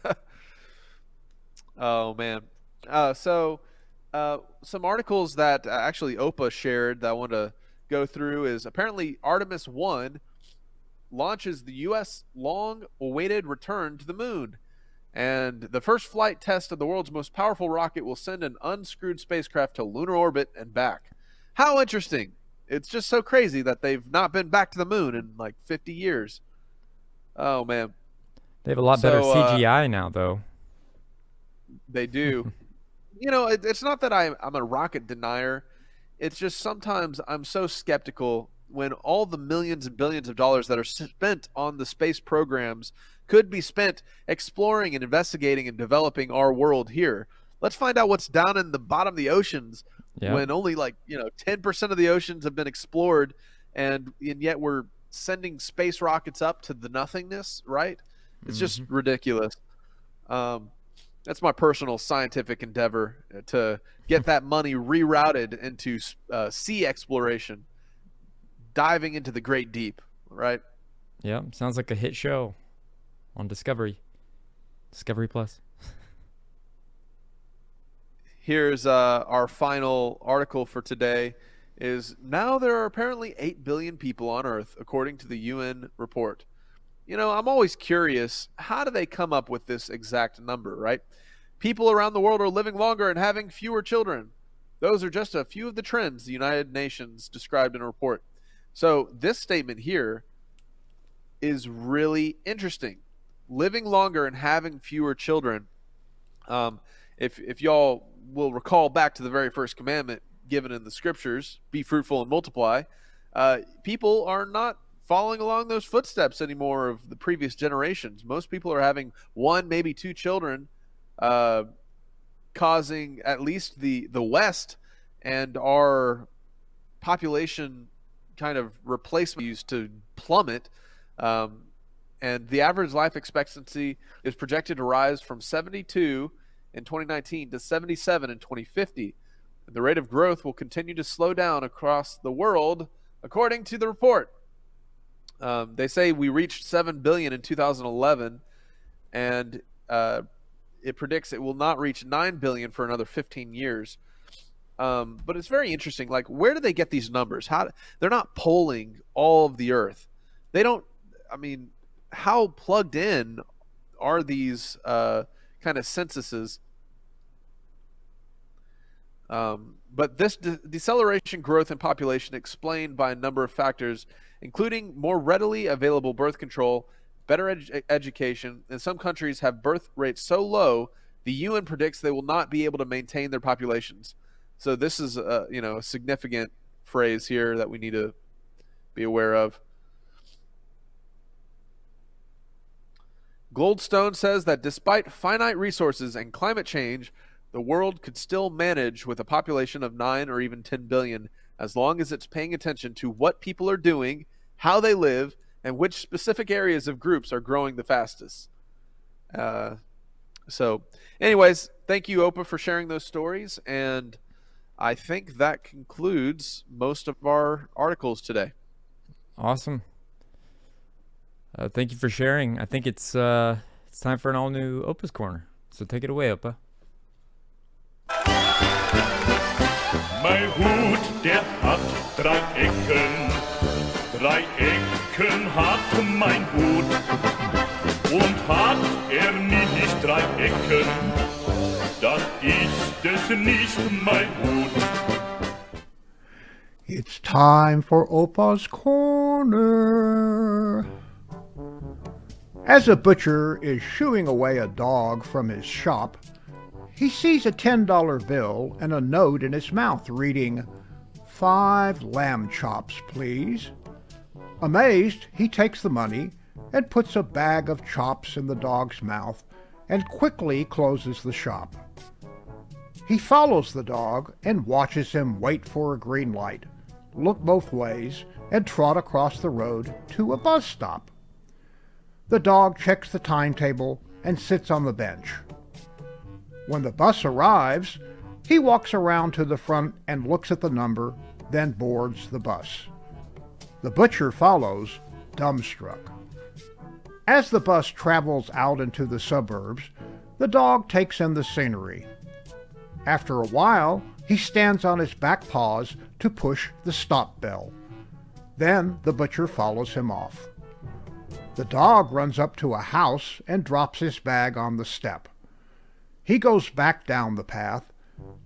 Oh man. Uh, so uh, some articles that uh, actually Opa shared that I want to go through is apparently Artemis One launches the U.S. long-awaited return to the moon, and the first flight test of the world's most powerful rocket will send an unscrewed spacecraft to lunar orbit and back. How interesting! It's just so crazy that they've not been back to the moon in like 50 years. Oh man. They have a lot better So, uh, CGI now, though. They do. you know, it, it's not that I, I'm a rocket denier. It's just sometimes I'm so skeptical when all the millions and billions of dollars that are spent on the space programs could be spent exploring and investigating and developing our world here. Let's find out what's down in the bottom of the oceans Yeah. when only like, you know, 10% of the oceans have been explored and and yet we're sending space rockets up to the nothingness, right? It's just ridiculous. Um, that's my personal scientific endeavor uh, to get that money rerouted into uh, sea exploration, diving into the great deep, right? Yeah, sounds like a hit show on Discovery. Discovery Plus. Here's uh, our final article for today is now there are apparently 8 billion people on earth according to the UN report. You know, I'm always curious, how do they come up with this exact number, right? People around the world are living longer and having fewer children. Those are just a few of the trends the United Nations described in a report. So, this statement here is really interesting. Living longer and having fewer children. Um, if if y'all will recall back to the very first commandment given in the scriptures, be fruitful and multiply, uh, people are not following along those footsteps anymore of the previous generations. Most people are having one, maybe two children, uh, causing at least the the West and our population kind of replacement used to plummet. Um, and the average life expectancy is projected to rise from 72 in 2019 to 77 in 2050. And the rate of growth will continue to slow down across the world, according to the report. Um, they say we reached 7 billion in 2011, and uh, it predicts it will not reach 9 billion for another 15 years. Um, but it's very interesting. Like, where do they get these numbers? How they're not polling all of the Earth. They don't. I mean, how plugged in are these uh, kind of censuses? Um, but this de- deceleration growth in population explained by a number of factors, including more readily available birth control, better edu- education, and some countries have birth rates so low the UN predicts they will not be able to maintain their populations. So this is a you know a significant phrase here that we need to be aware of. Goldstone says that despite finite resources and climate change, the world could still manage with a population of 9 or even 10 billion as long as it's paying attention to what people are doing, how they live, and which specific areas of groups are growing the fastest. Uh, so, anyways, thank you, Opa, for sharing those stories. And I think that concludes most of our articles today. Awesome. Uh, thank you for sharing. I think it's uh, it's time for an all new Opa's Corner. So take it away, Opa. Mein Hut, der hat drei Ecken. Drei Ecken hat mein Hut. Und hat er nicht drei Ecken, dann ist es nicht mein Hut. It's time for Opa's Corner. As a butcher is shooing away a dog from his shop, he sees a $10 bill and a note in his mouth reading, Five lamb chops, please. Amazed, he takes the money and puts a bag of chops in the dog's mouth and quickly closes the shop. He follows the dog and watches him wait for a green light, look both ways, and trot across the road to a bus stop. The dog checks the timetable and sits on the bench. When the bus arrives, he walks around to the front and looks at the number then boards the bus. The butcher follows, dumbstruck. As the bus travels out into the suburbs, the dog takes in the scenery. After a while, he stands on his back paws to push the stop bell. Then the butcher follows him off. The dog runs up to a house and drops his bag on the step. He goes back down the path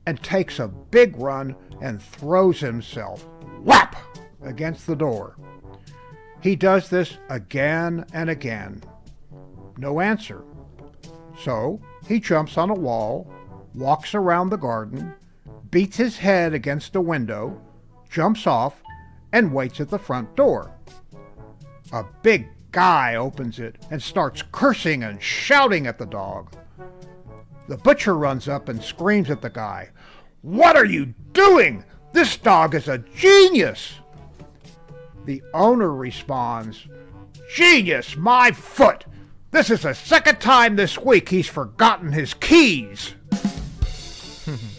and takes a big run and throws himself, whap, against the door. He does this again and again. No answer. So he jumps on a wall, walks around the garden, beats his head against a window, jumps off, and waits at the front door. A big guy opens it and starts cursing and shouting at the dog. The butcher runs up and screams at the guy, What are you doing? This dog is a genius! The owner responds, Genius, my foot! This is the second time this week he's forgotten his keys!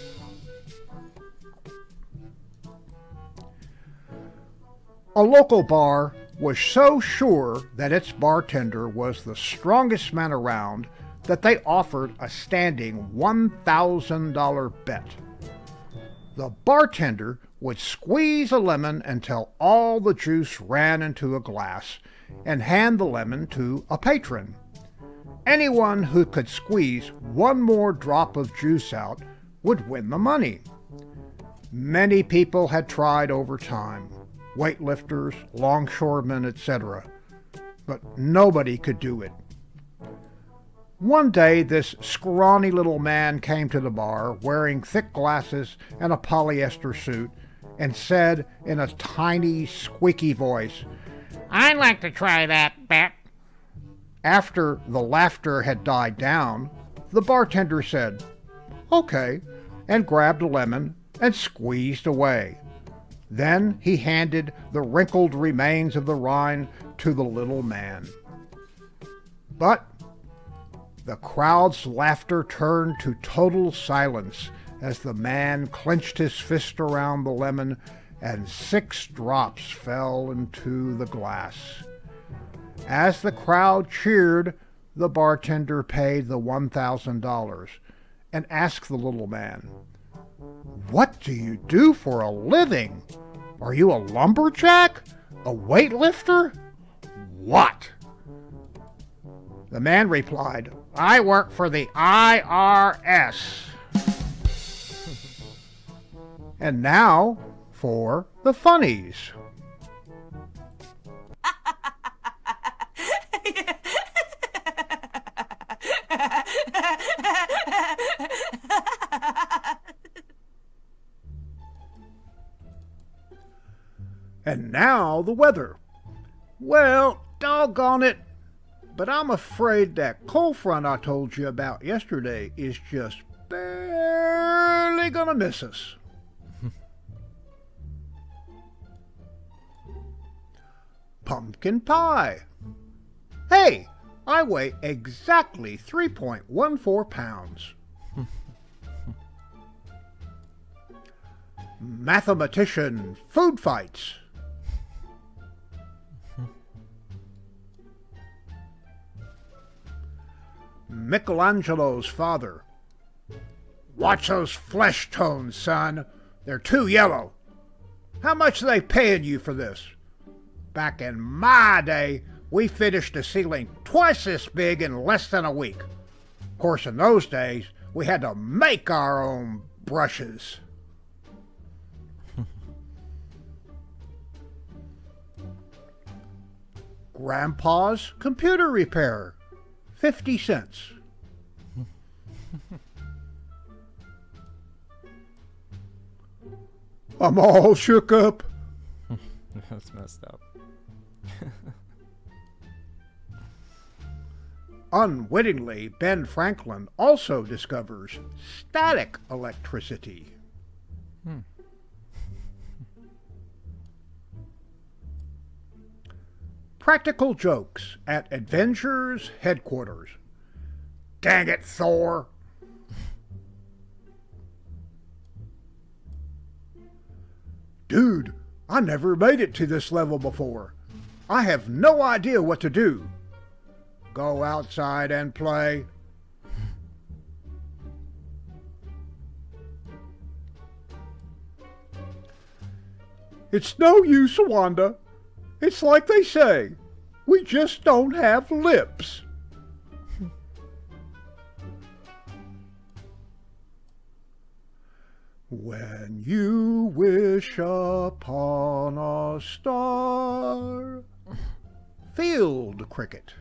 a local bar was so sure that its bartender was the strongest man around that they offered a standing $1,000 bet. The bartender would squeeze a lemon until all the juice ran into a glass and hand the lemon to a patron. Anyone who could squeeze one more drop of juice out would win the money. Many people had tried over time weightlifters, longshoremen, etc. But nobody could do it. One day, this scrawny little man came to the bar wearing thick glasses and a polyester suit and said in a tiny, squeaky voice, I'd like to try that bet. After the laughter had died down, the bartender said, Okay, and grabbed a lemon and squeezed away. Then he handed the wrinkled remains of the rind to the little man. But the crowd's laughter turned to total silence as the man clenched his fist around the lemon and six drops fell into the glass. As the crowd cheered, the bartender paid the $1,000 and asked the little man, What do you do for a living? Are you a lumberjack? A weightlifter? What? The man replied, I work for the IRS. and now for the funnies. And now the weather. Well, doggone it. But I'm afraid that cold front I told you about yesterday is just barely gonna miss us. Pumpkin pie. Hey, I weigh exactly 3.14 pounds. Mathematician food fights. Michelangelo's father. Watch those flesh tones, son. They're too yellow. How much are they paying you for this? Back in my day, we finished a ceiling twice this big in less than a week. Of course, in those days, we had to make our own brushes. Grandpa's computer repair. 50 cents. I'm all shook up. That's messed up. Unwittingly, Ben Franklin also discovers static electricity. Hmm. Practical jokes at Avengers headquarters. Dang it, Thor! Dude, I never made it to this level before. I have no idea what to do. Go outside and play. It's no use, Wanda. It's like they say. We just don't have lips. When you wish upon a star. Field cricket.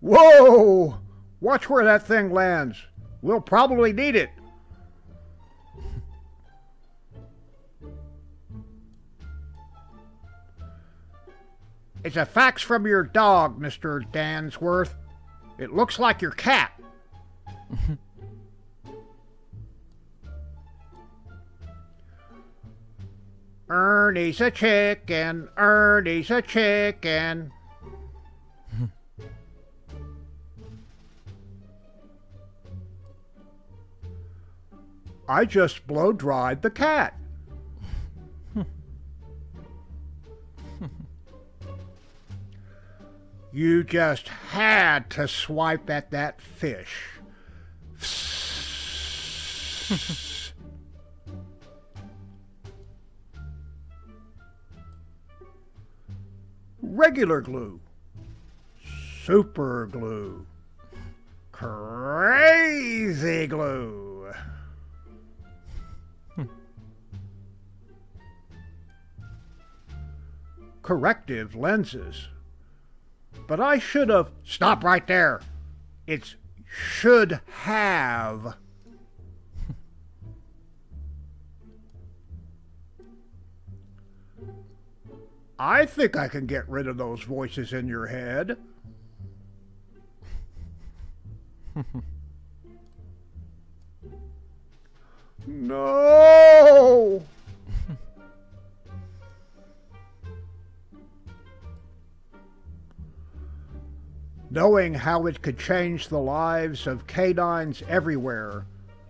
Whoa! Watch where that thing lands. We'll probably need it. It's a fax from your dog, Mr. Dansworth. It looks like your cat. Ernie's a chicken, Ernie's a chicken. I just blow dried the cat. You just had to swipe at that fish. Regular glue. Super glue. Crazy glue. Corrective lenses. But I should have. Stop right there. It's should have. I think I can get rid of those voices in your head. no! Knowing how it could change the lives of canines everywhere,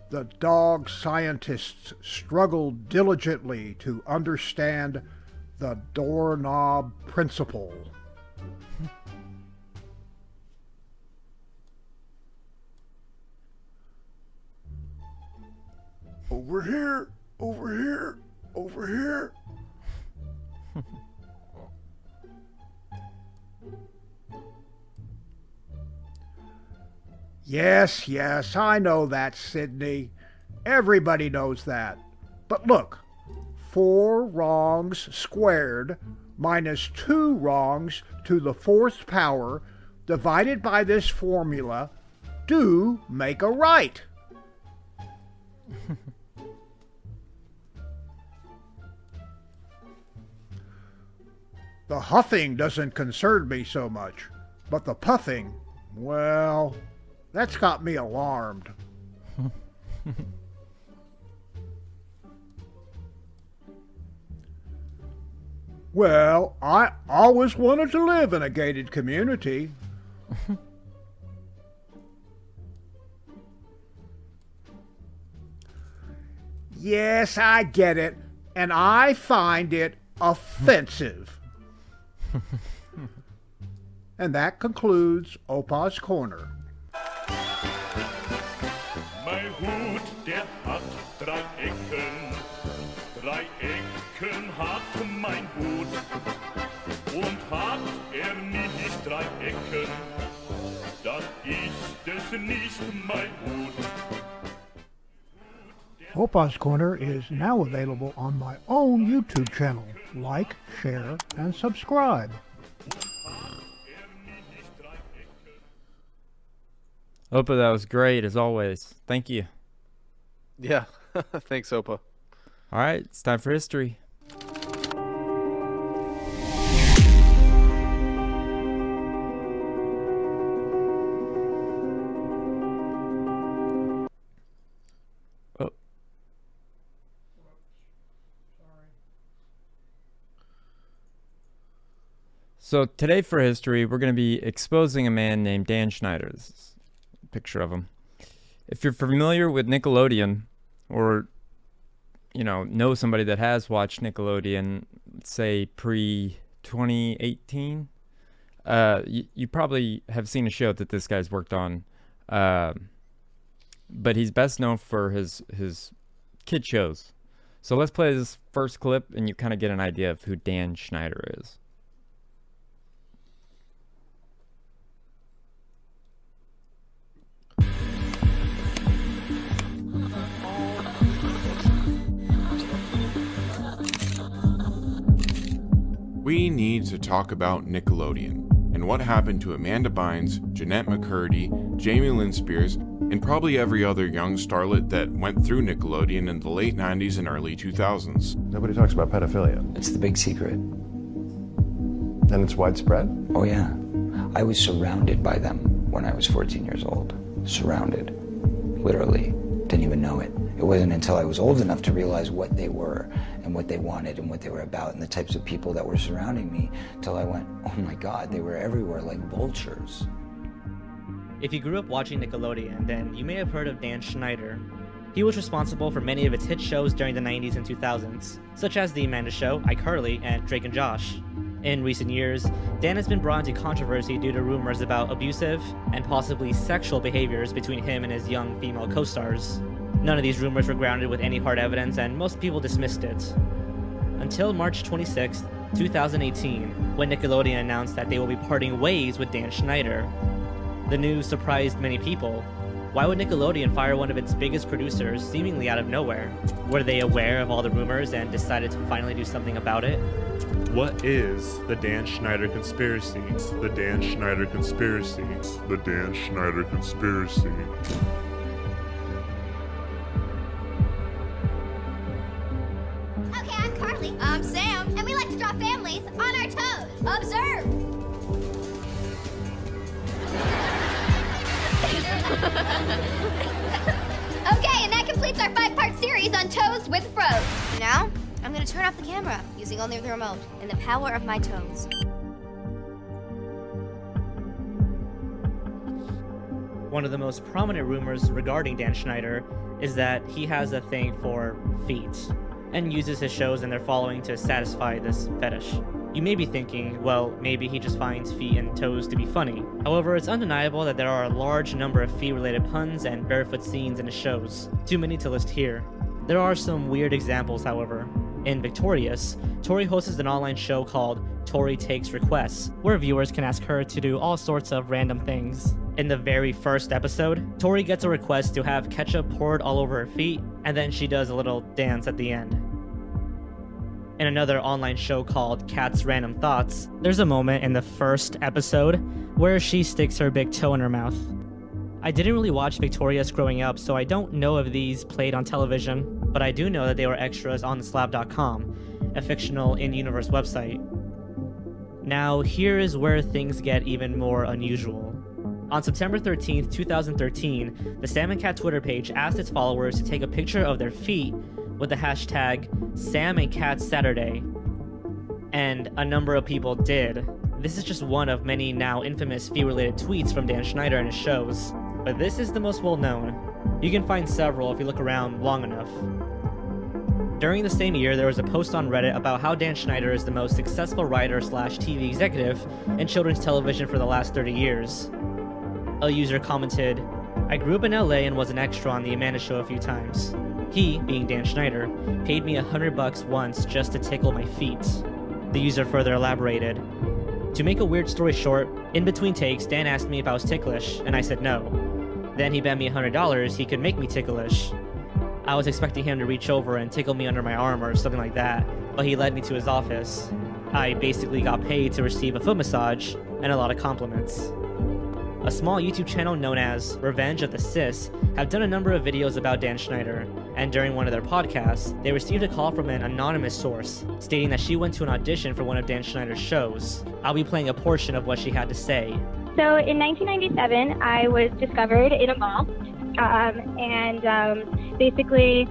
the dog scientists struggled diligently to understand the doorknob principle. Over here, over here, over here. Yes, yes, I know that, Sidney. Everybody knows that. But look, four wrongs squared minus two wrongs to the fourth power divided by this formula do make a right. the huffing doesn't concern me so much, but the puffing, well, that's got me alarmed. well, I always wanted to live in a gated community. yes, I get it, and I find it offensive. and that concludes Opa's Corner. Mein Hut, der hat drei Ecken. Drei Ecken hat mein Hut. Und hat er nicht drei Ecken, dann ist es nicht mein Hut. Opa's Corner is now available on my own YouTube channel. Like, share, and subscribe. Opa, that was great as always. Thank you. Yeah. Thanks, Opa. All right, it's time for history. Oh. So today for history, we're going to be exposing a man named Dan Schneider. This picture of him. if you're familiar with Nickelodeon or you know know somebody that has watched Nickelodeon, say pre 2018, uh, you, you probably have seen a show that this guy's worked on. Uh, but he's best known for his his kid shows. So let's play this first clip, and you kind of get an idea of who Dan Schneider is. We need to talk about Nickelodeon and what happened to Amanda Bynes, Jennette McCurdy, Jamie Lynn Spears, and probably every other young starlet that went through Nickelodeon in the late 90s and early 2000s. Nobody talks about pedophilia. It's the big secret. And it's widespread? Oh, yeah. I was surrounded by them when I was 14 years old. Surrounded. Literally. Didn't even know it. It wasn't until I was old enough to realize what they were and what they wanted and what they were about and the types of people that were surrounding me till I went, oh my God, they were everywhere like vultures. If you grew up watching Nickelodeon, then you may have heard of Dan Schneider. He was responsible for many of its hit shows during the 90s and 2000s, such as The Amanda Show, iCarly, and Drake and Josh. In recent years, Dan has been brought into controversy due to rumors about abusive and possibly sexual behaviors between him and his young female co stars. None of these rumors were grounded with any hard evidence, and most people dismissed it. Until March 26, 2018, when Nickelodeon announced that they will be parting ways with Dan Schneider. The news surprised many people. Why would Nickelodeon fire one of its biggest producers seemingly out of nowhere? Were they aware of all the rumors and decided to finally do something about it? What is the Dan Schneider conspiracy? The Dan Schneider conspiracy. The Dan Schneider conspiracy. I'm Sam. And we like to draw families on our toes. Observe. okay, and that completes our five-part series on toes with froze. Now, I'm gonna turn off the camera using only the remote and the power of my toes. One of the most prominent rumors regarding Dan Schneider is that he has a thing for feet and uses his shows and their following to satisfy this fetish. You may be thinking, well, maybe he just finds feet and toes to be funny. However, it's undeniable that there are a large number of feet related puns and barefoot scenes in his shows, too many to list here. There are some weird examples, however. In Victorious, Tori hosts an online show called Tori Takes Requests, where viewers can ask her to do all sorts of random things. In the very first episode, Tori gets a request to have ketchup poured all over her feet, and then she does a little dance at the end. In another online show called Cat's Random Thoughts, there's a moment in the first episode where she sticks her big toe in her mouth. I didn't really watch Victorious growing up, so I don't know if these played on television, but I do know that they were extras on slap.com, a fictional in universe website. Now, here is where things get even more unusual. On September 13th, 2013, the Sam and Cat Twitter page asked its followers to take a picture of their feet with the hashtag Sam and Cat Saturday, and a number of people did. This is just one of many now infamous feet related tweets from Dan Schneider and his shows, but this is the most well known. You can find several if you look around long enough. During the same year, there was a post on Reddit about how Dan Schneider is the most successful writer slash TV executive in children's television for the last 30 years. A user commented, I grew up in LA and was an extra on The Amanda Show a few times. He, being Dan Schneider, paid me a hundred bucks once just to tickle my feet. The user further elaborated. To make a weird story short, in between takes, Dan asked me if I was ticklish, and I said no. Then he bet me a hundred dollars he could make me ticklish. I was expecting him to reach over and tickle me under my arm or something like that, but he led me to his office. I basically got paid to receive a foot massage and a lot of compliments. A small YouTube channel known as Revenge of the Cis have done a number of videos about Dan Schneider, and during one of their podcasts, they received a call from an anonymous source stating that she went to an audition for one of Dan Schneider's shows. I'll be playing a portion of what she had to say. So in 1997, I was discovered in a mall, um, and um, basically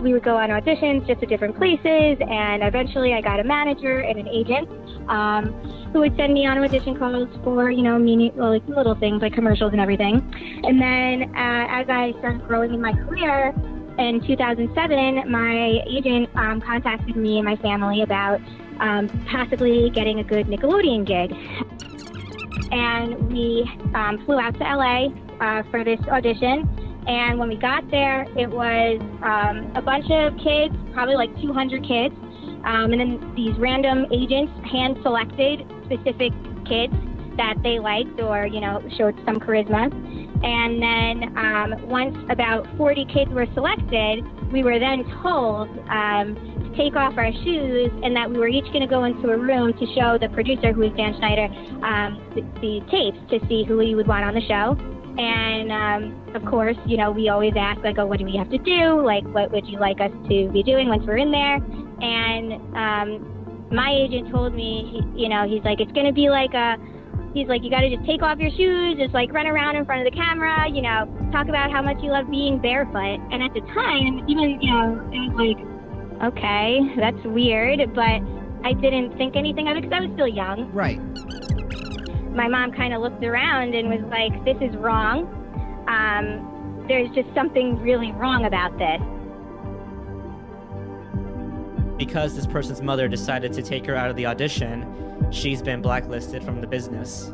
we would go on auditions just to different places, and eventually I got a manager and an agent um, who would send me on audition calls for, you know, mini, well, like little things like commercials and everything. And then uh, as I started growing in my career, in 2007, my agent um, contacted me and my family about um, possibly getting a good Nickelodeon gig. And we um, flew out to LA uh, for this audition. And when we got there, it was um, a bunch of kids, probably like 200 kids. Um, and then these random agents hand selected specific kids that they liked or, you know, showed some charisma. And then um, once about 40 kids were selected, we were then told um, to take off our shoes and that we were each going to go into a room to show the producer, who is Dan Schneider, um, the, the tapes to see who we would want on the show. And um, of course, you know, we always ask, like, oh, what do we have to do? Like, what would you like us to be doing once we're in there? And um, my agent told me, he, you know, he's like, it's going to be like a, he's like, you got to just take off your shoes, just like run around in front of the camera, you know, talk about how much you love being barefoot. And at the time, even, you know, it was like, okay, that's weird, but I didn't think anything of it because I was still young. Right. My mom kind of looked around and was like, this is wrong. Um, there's just something really wrong about this. Because this person's mother decided to take her out of the audition, she's been blacklisted from the business.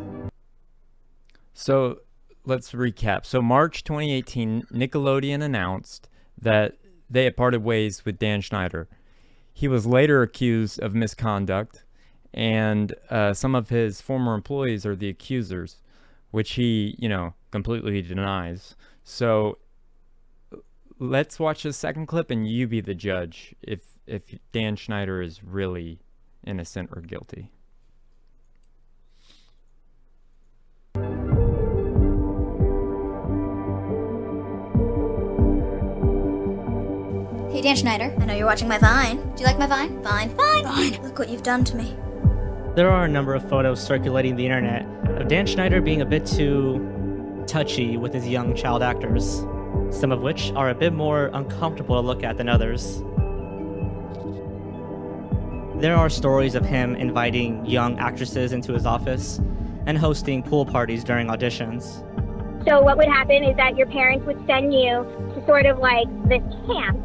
So let's recap. So March 2018, Nickelodeon announced that they had parted ways with Dan Schneider. He was later accused of misconduct, and uh, some of his former employees are the accusers, which he, you know, completely denies. So let's watch the second clip, and you be the judge if if Dan Schneider is really innocent or guilty. Hey, Dan Schneider, I know you're watching my Vine. Do you like my Vine? Vine, Vine, Vine. Look what you've done to me. There are a number of photos circulating the internet of Dan Schneider being a bit too touchy with his young child actors, some of which are a bit more uncomfortable to look at than others. There are stories of him inviting young actresses into his office and hosting pool parties during auditions. So what would happen is that your parents would send you to sort of like this camp.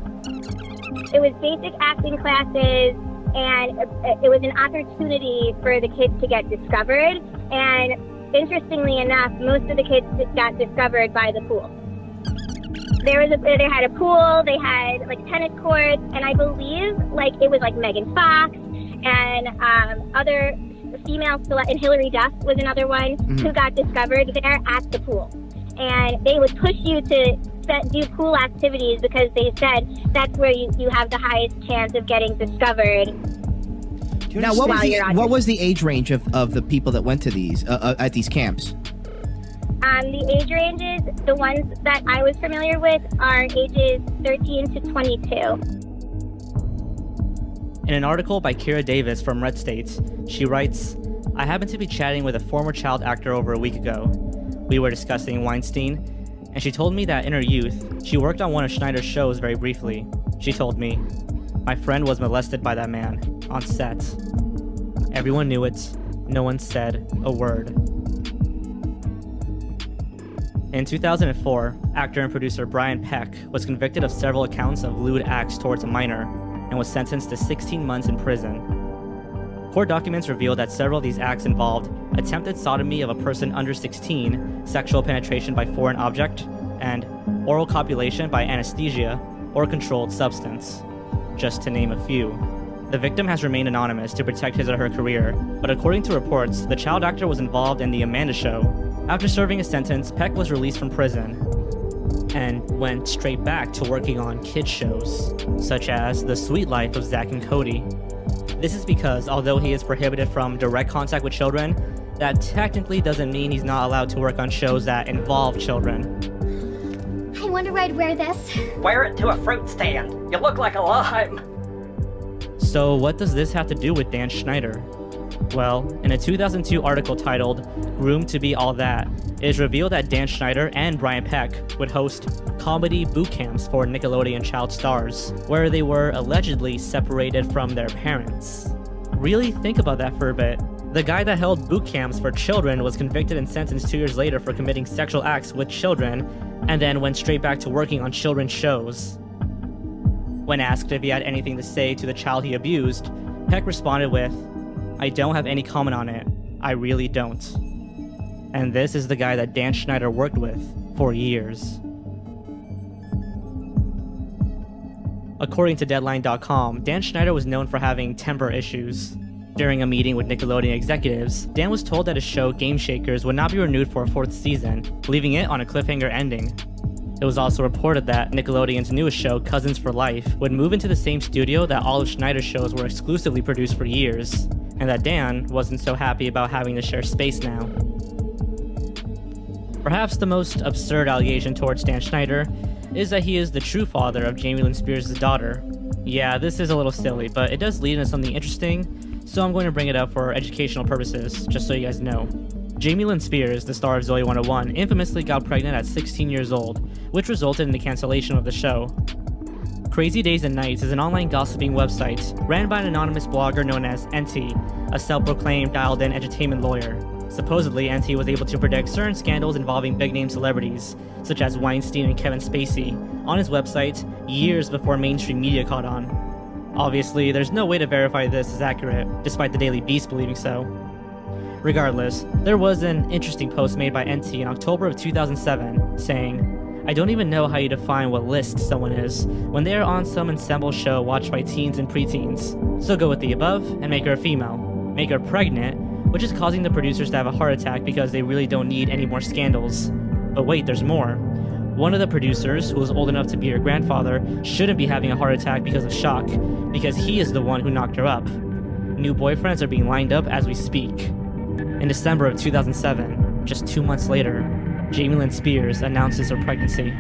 It was basic acting classes, and it was an opportunity for the kids to get discovered. And interestingly enough, most of the kids got discovered by the pool. There was a, they had a pool, they had like tennis courts, and I believe like it was like Megan Fox and um, other female select, and Hilary Duff was another one Mm-hmm. who got discovered there at the pool. And they would push you to set, do pool activities because they said that's where you, you have the highest chance of getting discovered. Now, what was the what was the age range of, of the people that went to these uh, uh, at these camps? Um, the age ranges, the ones that I was familiar with, are ages 13 to 22. In an article by Kira Davis from Red State, she writes I happened to be chatting with a former child actor over a week ago. We were discussing Weinstein, and she told me that in her youth, she worked on one of Schneider's shows very briefly. She told me, My friend was molested by that man, on set. Everyone knew it, no one said a word. In 2004, actor and producer Brian Peck was convicted of several accounts of lewd acts towards a minor and was sentenced to 16 months in prison. Court documents reveal that several of these acts involved attempted sodomy of a person under 16, sexual penetration by foreign object, and oral copulation by anesthesia or controlled substance, just to name a few. The victim has remained anonymous to protect his or her career, but according to reports, the child actor was involved in The Amanda Show. After serving his sentence, Peck was released from prison and went straight back to working on kids shows, such as The Suite Life of Zack and Cody. This is because, although he is prohibited from direct contact with children, that technically doesn't mean he's not allowed to work on shows that involve children. I wonder where I'd wear this. Wear it to a fruit stand. You look like a lime. So, what does this have to do with Dan Schneider? Well, in a 2002 article titled Groomed to Be All That, it is revealed that Dan Schneider and Brian Peck would host comedy boot camps for Nickelodeon child stars, where they were allegedly separated from their parents. Really think about that for a bit. The guy that held boot camps for children was convicted and sentenced two years later for committing sexual acts with children, and then went straight back to working on children's shows. When asked if he had anything to say to the child he abused, Peck responded with, I don't have any comment on it. I really don't. And this is the guy that Dan Schneider worked with for years. According to Deadline.com, Dan Schneider was known for having temper issues. During a meeting with Nickelodeon executives, Dan was told that his show Game Shakers would not be renewed for a fourth season, leaving it on a cliffhanger ending. It was also reported that Nickelodeon's newest show, Cousins for Life, would move into the same studio that all of Schneider's shows were exclusively produced for years, and that Dan wasn't so happy about having to share space now. Perhaps the most absurd allegation towards Dan Schneider is that he is the true father of Jamie Lynn Spears' daughter. Yeah, this is a little silly, but it does lead into something interesting, so I'm going to bring it up for educational purposes, just so you guys know. Jamie Lynn Spears, the star of Zoey 101, infamously got pregnant at 16 years old, which resulted in the cancellation of the show. Crazy Days and Nights is an online gossiping website ran by an anonymous blogger known as Enty, a self proclaimed dialed in entertainment lawyer. Supposedly, Enty was able to predict certain scandals involving big name celebrities, such as Weinstein and Kevin Spacey, on his website years before mainstream media caught on. Obviously, there's no way to verify this is accurate, despite the Daily Beast believing so. Regardless, there was an interesting post made by Enty in October of 2007 saying, I don't even know how you define what list someone is when they are on some ensemble show watched by teens and preteens. So go with the above and make her a female. Make her pregnant, which is causing the producers to have a heart attack because they really don't need any more scandals. But wait, there's more. One of the producers, who was old enough to be her grandfather, shouldn't be having a heart attack because of shock, because he is the one who knocked her up. New boyfriends are being lined up as we speak. In December of 2007, just two months later, Jamie Lynn Spears announces her pregnancy.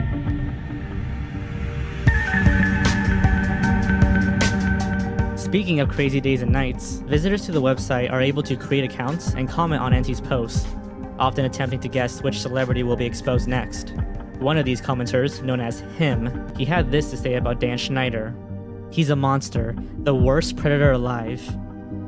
Speaking of crazy days and nights, visitors to the website are able to create accounts and comment on Enty's posts, often attempting to guess which celebrity will be exposed next. One of these commenters, known as Him, he had this to say about Dan Schneider. He's a monster, the worst predator alive.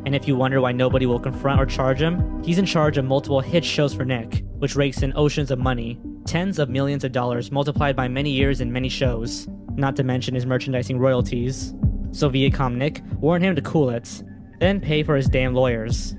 And if you wonder why nobody will confront or charge him, he's in charge of multiple hit shows for Nick, which rakes in oceans of money, tens of millions of dollars multiplied by many years and many shows, not to mention his merchandising royalties. So Viacom Nick warned him to cool it, then pay for his damn lawyers.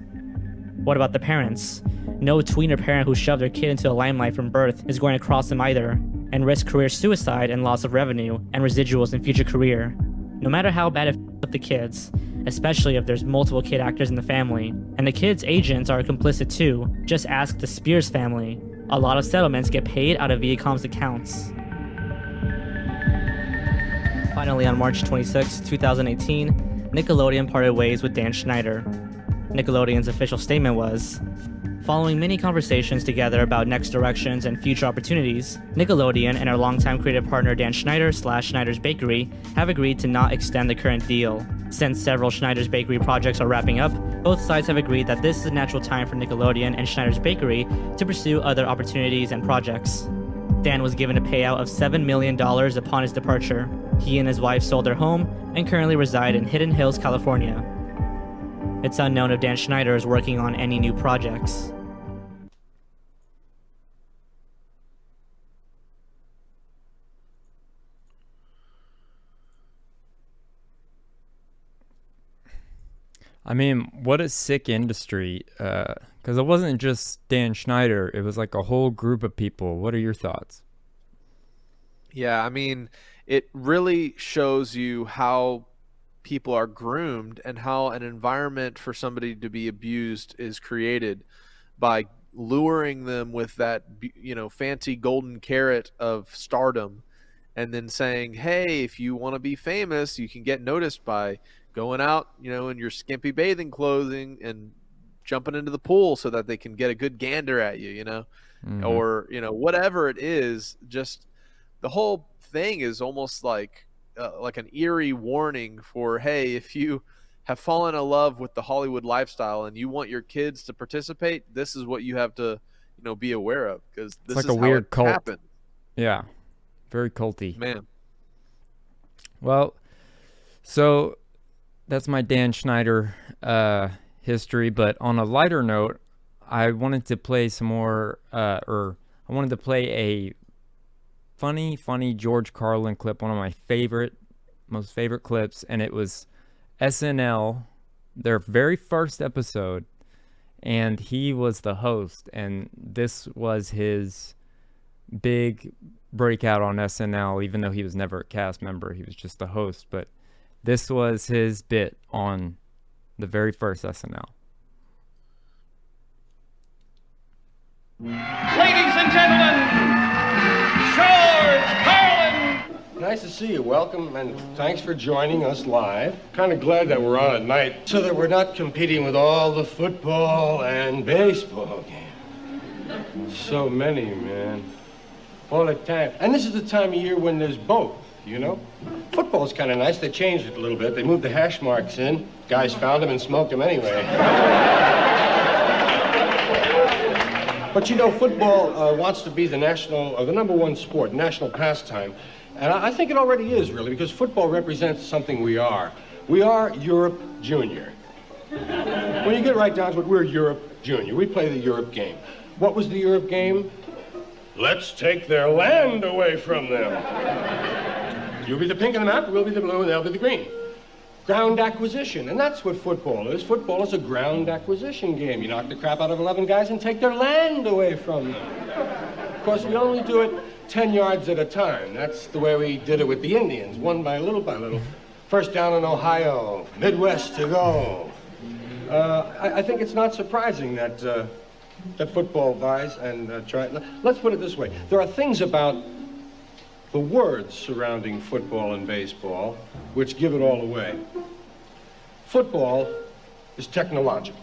What about the parents? No tweener parent who shoved their kid into the limelight from birth is going to cross them either, and risk career suicide and loss of revenue and residuals in future career. No matter how bad it f- up the kids, especially if there's multiple kid actors in the family, and the kids' agents are complicit too, just ask the Spears family. A lot of settlements get paid out of Viacom's accounts. Finally, on March 26, 2018, Nickelodeon parted ways with Dan Schneider. Nickelodeon's official statement was Following many conversations together about next directions and future opportunities, Nickelodeon and our longtime creative partner Dan Schneider slash Schneider's Bakery have agreed to not extend the current deal. Since several Schneider's Bakery projects are wrapping up, both sides have agreed that this is a natural time for Nickelodeon and Schneider's Bakery to pursue other opportunities and projects. Dan was given a payout of $7 million upon his departure. He and his wife sold their home and currently reside in Hidden Hills, California. It's unknown if Dan Schneider is working on any new projects. I mean, what a sick industry. Uh, because it wasn't just Dan Schneider, it was like a whole group of people. What are your thoughts? Yeah, I mean, it really shows you how people are groomed and how an environment for somebody to be abused is created by luring them with that you know fancy golden carrot of stardom and then saying hey if you want to be famous you can get noticed by going out you know in your skimpy bathing clothing and jumping into the pool so that they can get a good gander at you you know Mhm. or you know whatever it is just the whole thing is almost like uh, like an eerie warning for hey if you have fallen in love with the Hollywood lifestyle and you want your kids to participate, this is what you have to, you know, be aware of because this like is a how weird it cult. happened. Yeah, very culty. Man. Well, so that's my Dan Schneider uh, history. But on a lighter note, I wanted to play some more, uh, or I wanted to play a funny, funny George Carlin clip, one of my favorite, most favorite clips, and it was SNL, their very first episode, and he was the host, and this was his big breakout on SNL, even though he was never a cast member, he was just the host, but this was his bit on the very first SNL. Ladies and gentlemen, Nice to see you. Welcome, and thanks for joining us live. Kind of glad that we're on at night so that we're not competing with all the football and baseball games. So many, man. All the time. And this is the time of year when there's both, you know? Football's kind of nice. They changed it a little bit. They moved the hash marks in. Guys found them and smoked them anyway. But you know, football uh, wants to be the national, uh, the number one sport, national pastime. And I, think it already is, really, because football represents something we are. We are Europe Junior. when you get right down to it, we're Europe Junior. We play the Europe game. What was the Europe game? Let's take their land away from them. You'll be the pink on the map, we'll be the blue, and they'll be the green. Ground acquisition, and that's what football is. Football is a ground acquisition game. You knock the crap out of 11 guys and take their land away from them. Of course, we only do it 10 yards at a time. That's the way we did it with the Indians, one by little by little. First down in Ohio, Midwest to go. Uh, I, I think it's not surprising that, uh, that football buys and uh, try. Let's put it this way there are things about the words surrounding football and baseball which give it all away. Football is technological,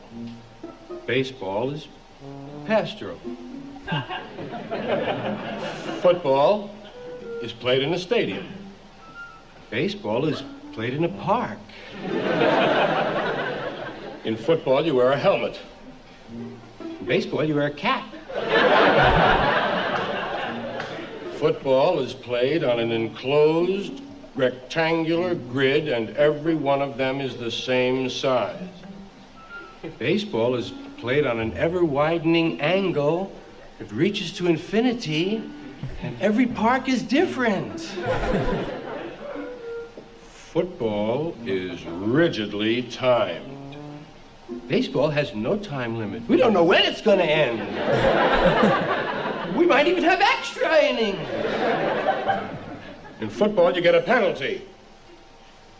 baseball is pastoral. Football is played in a stadium, baseball is played in a park. In football, you wear a helmet. In baseball, you wear a cap. Football is played on an enclosed rectangular grid, and every one of them is the same size. Baseball is played on an ever widening angle that reaches to infinity, and every park is different. Football is rigidly timed. Baseball has no time limit. We don't know when it's going to end. we might even have extra innings. In football, you get a penalty.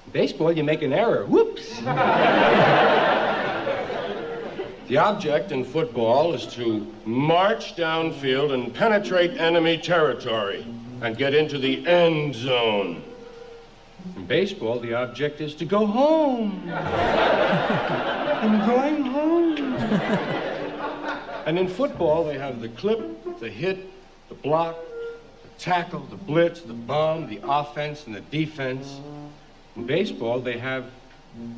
In baseball, you make an error. Whoops. The object in football is to march downfield and penetrate enemy territory and get into the end zone. In baseball, the object is to go home. I'm going home. and in football, they have the clip, the hit, the block, the tackle, the blitz, the bomb, the offense, and the defense. In baseball, they have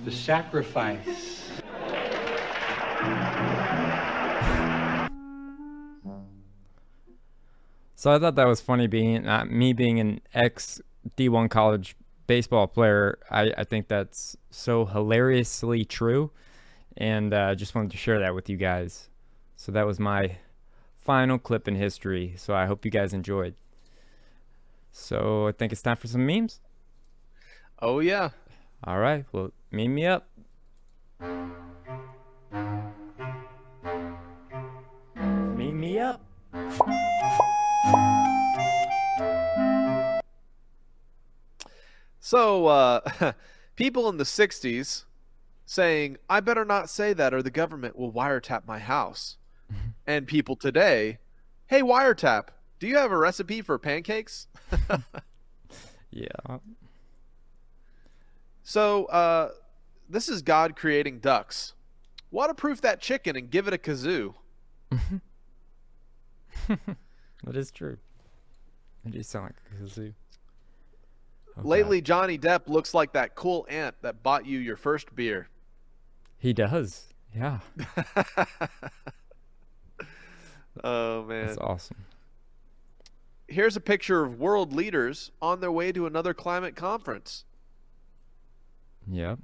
the sacrifice. So I thought that was funny being uh, me being an ex D1 college baseball player. I, I think that's so hilariously true. And I uh, just wanted to share that with you guys. So that was my final clip in history. So I hope you guys enjoyed. So I think it's time for some memes. Oh, yeah. All right. Well, meme me up. So, uh, people in the 60s saying, I better not say that or the government will wiretap my house. and people today, hey, wiretap, do you have a recipe for pancakes? yeah. So, uh, this is God creating ducks. Waterproof that chicken and give it a kazoo. that is true. It does sound like a kazoo. Oh, Lately, Johnny Depp looks like that cool aunt that bought you your first beer. He does. Yeah. Oh man, That's awesome. here's a picture of world leaders on their way to another climate conference. Yep.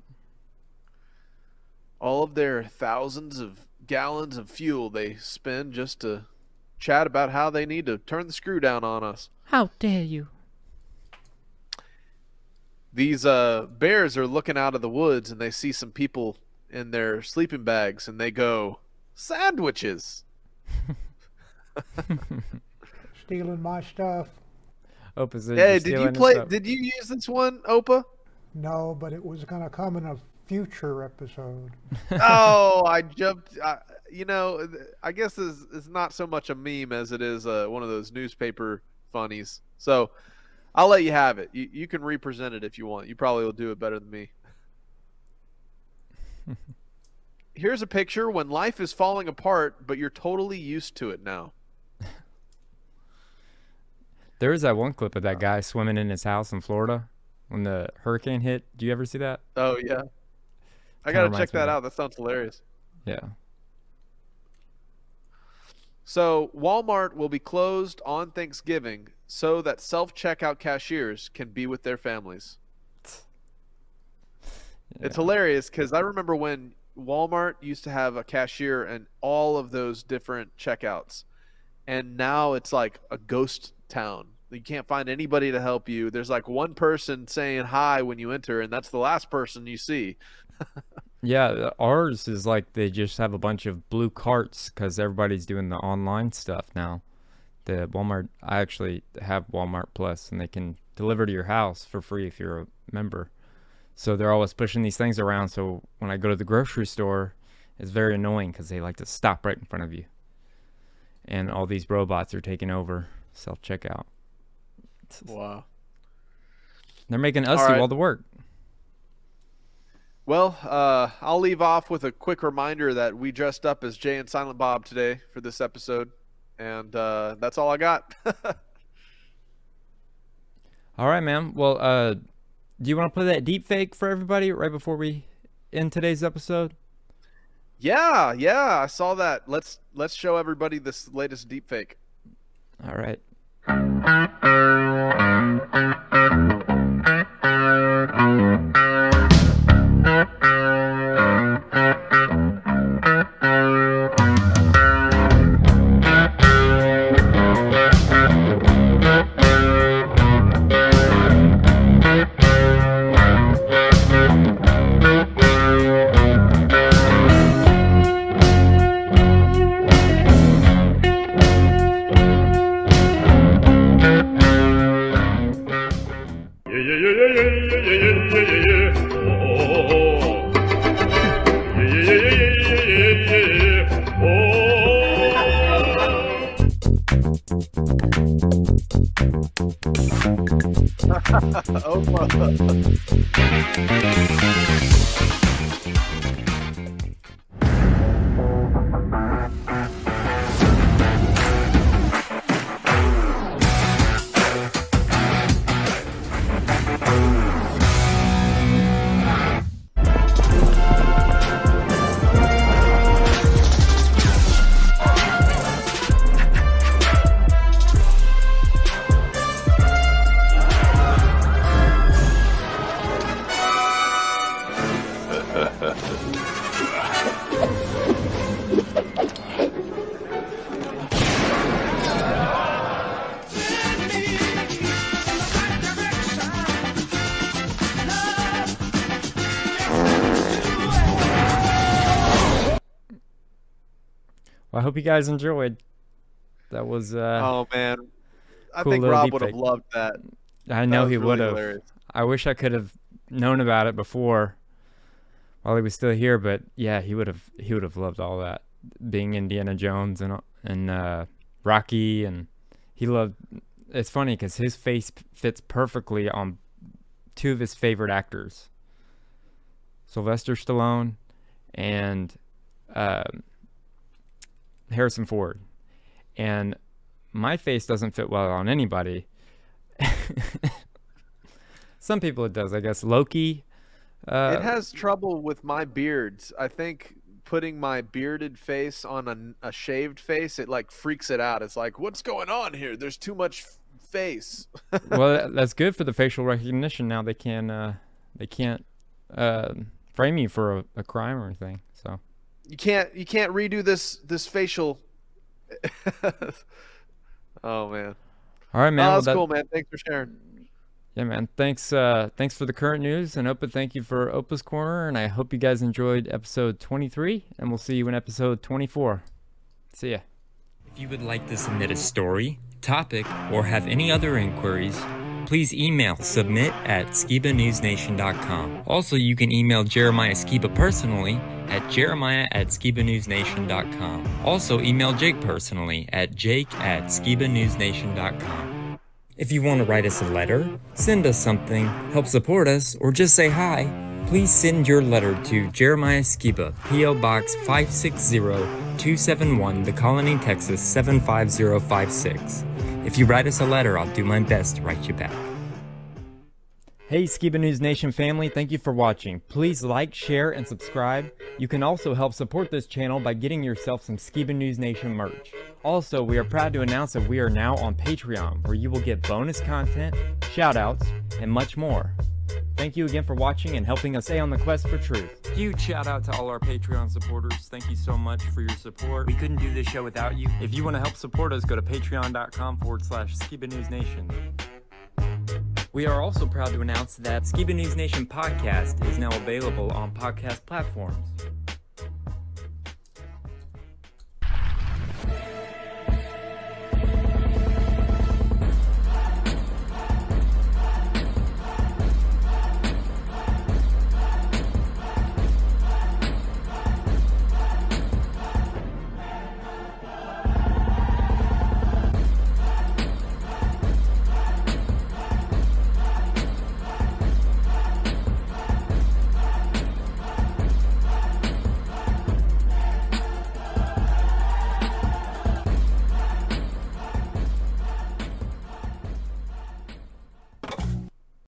All of their thousands of gallons of fuel they spend just to chat about how they need to turn the screw down on us. How dare you? These uh, bears are looking out of the woods and they see some people in their sleeping bags and they go, Sandwiches! Stealing my stuff. Opa said Hey, did you play? Did you use this one, Opa? No, but it was going to come in a future episode. oh, I jumped. I, you know, I guess it's, it's not so much a meme as it is uh, one of those newspaper funnies. So I'll let you have it. You, you can represent it if you want. You probably will do it better than me. Here's a picture when life is falling apart, but you're totally used to it now. There was that one clip of that guy swimming in his house in Florida when the hurricane hit. Do you ever see that? Oh yeah, I Kinda gotta check me of that that. out. That sounds hilarious. Yeah. So Walmart will be closed on Thanksgiving so that self-checkout cashiers can be with their families. It's hilarious because I remember when Walmart used to have a cashier and all of those different checkouts, and now it's like a ghost town. You can't find anybody to help you. There's like one person saying hi when you enter, and that's the last person you see. Yeah, ours is like they just have a bunch of blue carts because everybody's doing the online stuff now. The Walmart, I actually have Walmart Plus, and they can deliver to your house for free if you're a member. So they're always pushing these things around. So when I go to the grocery store, it's very annoying because they like to stop right in front of you, and all these robots are taking over self checkout. Wow. They're making us All do all the work. Well, uh, I'll leave off with a quick reminder that we dressed up as Jay and Silent Bob today for this episode, and uh, that's all I got. All right, man. Well, uh, do you want to play that deep fake for everybody right before we end today's episode? yeah, yeah, I saw that. Let's let's show everybody this latest deepfake. All right. Well, guys enjoyed. That was uh oh man, I cool think Rob would have loved that. I know was he really would have. I wish I could have known about it before while he was still here, but yeah, he would have he would have loved all that. Being Indiana Jones and and uh Rocky and he loved it's funny cuz his face fits perfectly on two of his favorite actors. Sylvester Stallone and um Harrison Ford. And my face doesn't fit well on anybody. Some people it does, I guess. Loki, Uh, it has trouble with my beards. I think putting my bearded face on a, a shaved face, it like freaks it out. It's like, what's going on here? There's too much f- face. well, that's good for the facial recognition. Now they can uh, they can't uh, frame you for a, a crime or anything. So you can't you can't redo this this facial. oh man. All right, man. Oh, well, that- cool, man. Thanks for sharing. Yeah, man. Thanks. Uh, thanks for the current news, and Opa, thank you for Opa's corner. And I hope you guys enjoyed episode 23, and we'll see you in episode 24. See ya. If you would like to submit a story, topic, or have any other inquiries, please email submit at skibanewsnation.com. Also, you can email Jeremiah Skiba personally at jeremiah at skibanewsnation.com. Also, email Jake personally at jake at skibanewsnation.com. If you want to write us a letter, send us something, help support us, or just say hi, please send your letter to Jeremiah Skiba, P.O. Box 560 271, The Colony, Texas 75056. If you write us a letter, I'll do my best to write you back. Hey Skiba News Nation family, thank you for watching. Please like, share, and subscribe. You can also help support this channel by getting yourself some Skiba News Nation merch. Also, we are proud to announce that we are now on Patreon, where you will get bonus content, shoutouts, and much more. Thank you again for watching and helping us stay on the quest for truth. Huge shout out to all our Patreon supporters. Thank you so much for your support. We couldn't do this show without you. If you want to help support us, go to patreon.com forward slash Skiba News Nation. We are also proud to announce that Skiba News Nation podcast is now available on podcast platforms.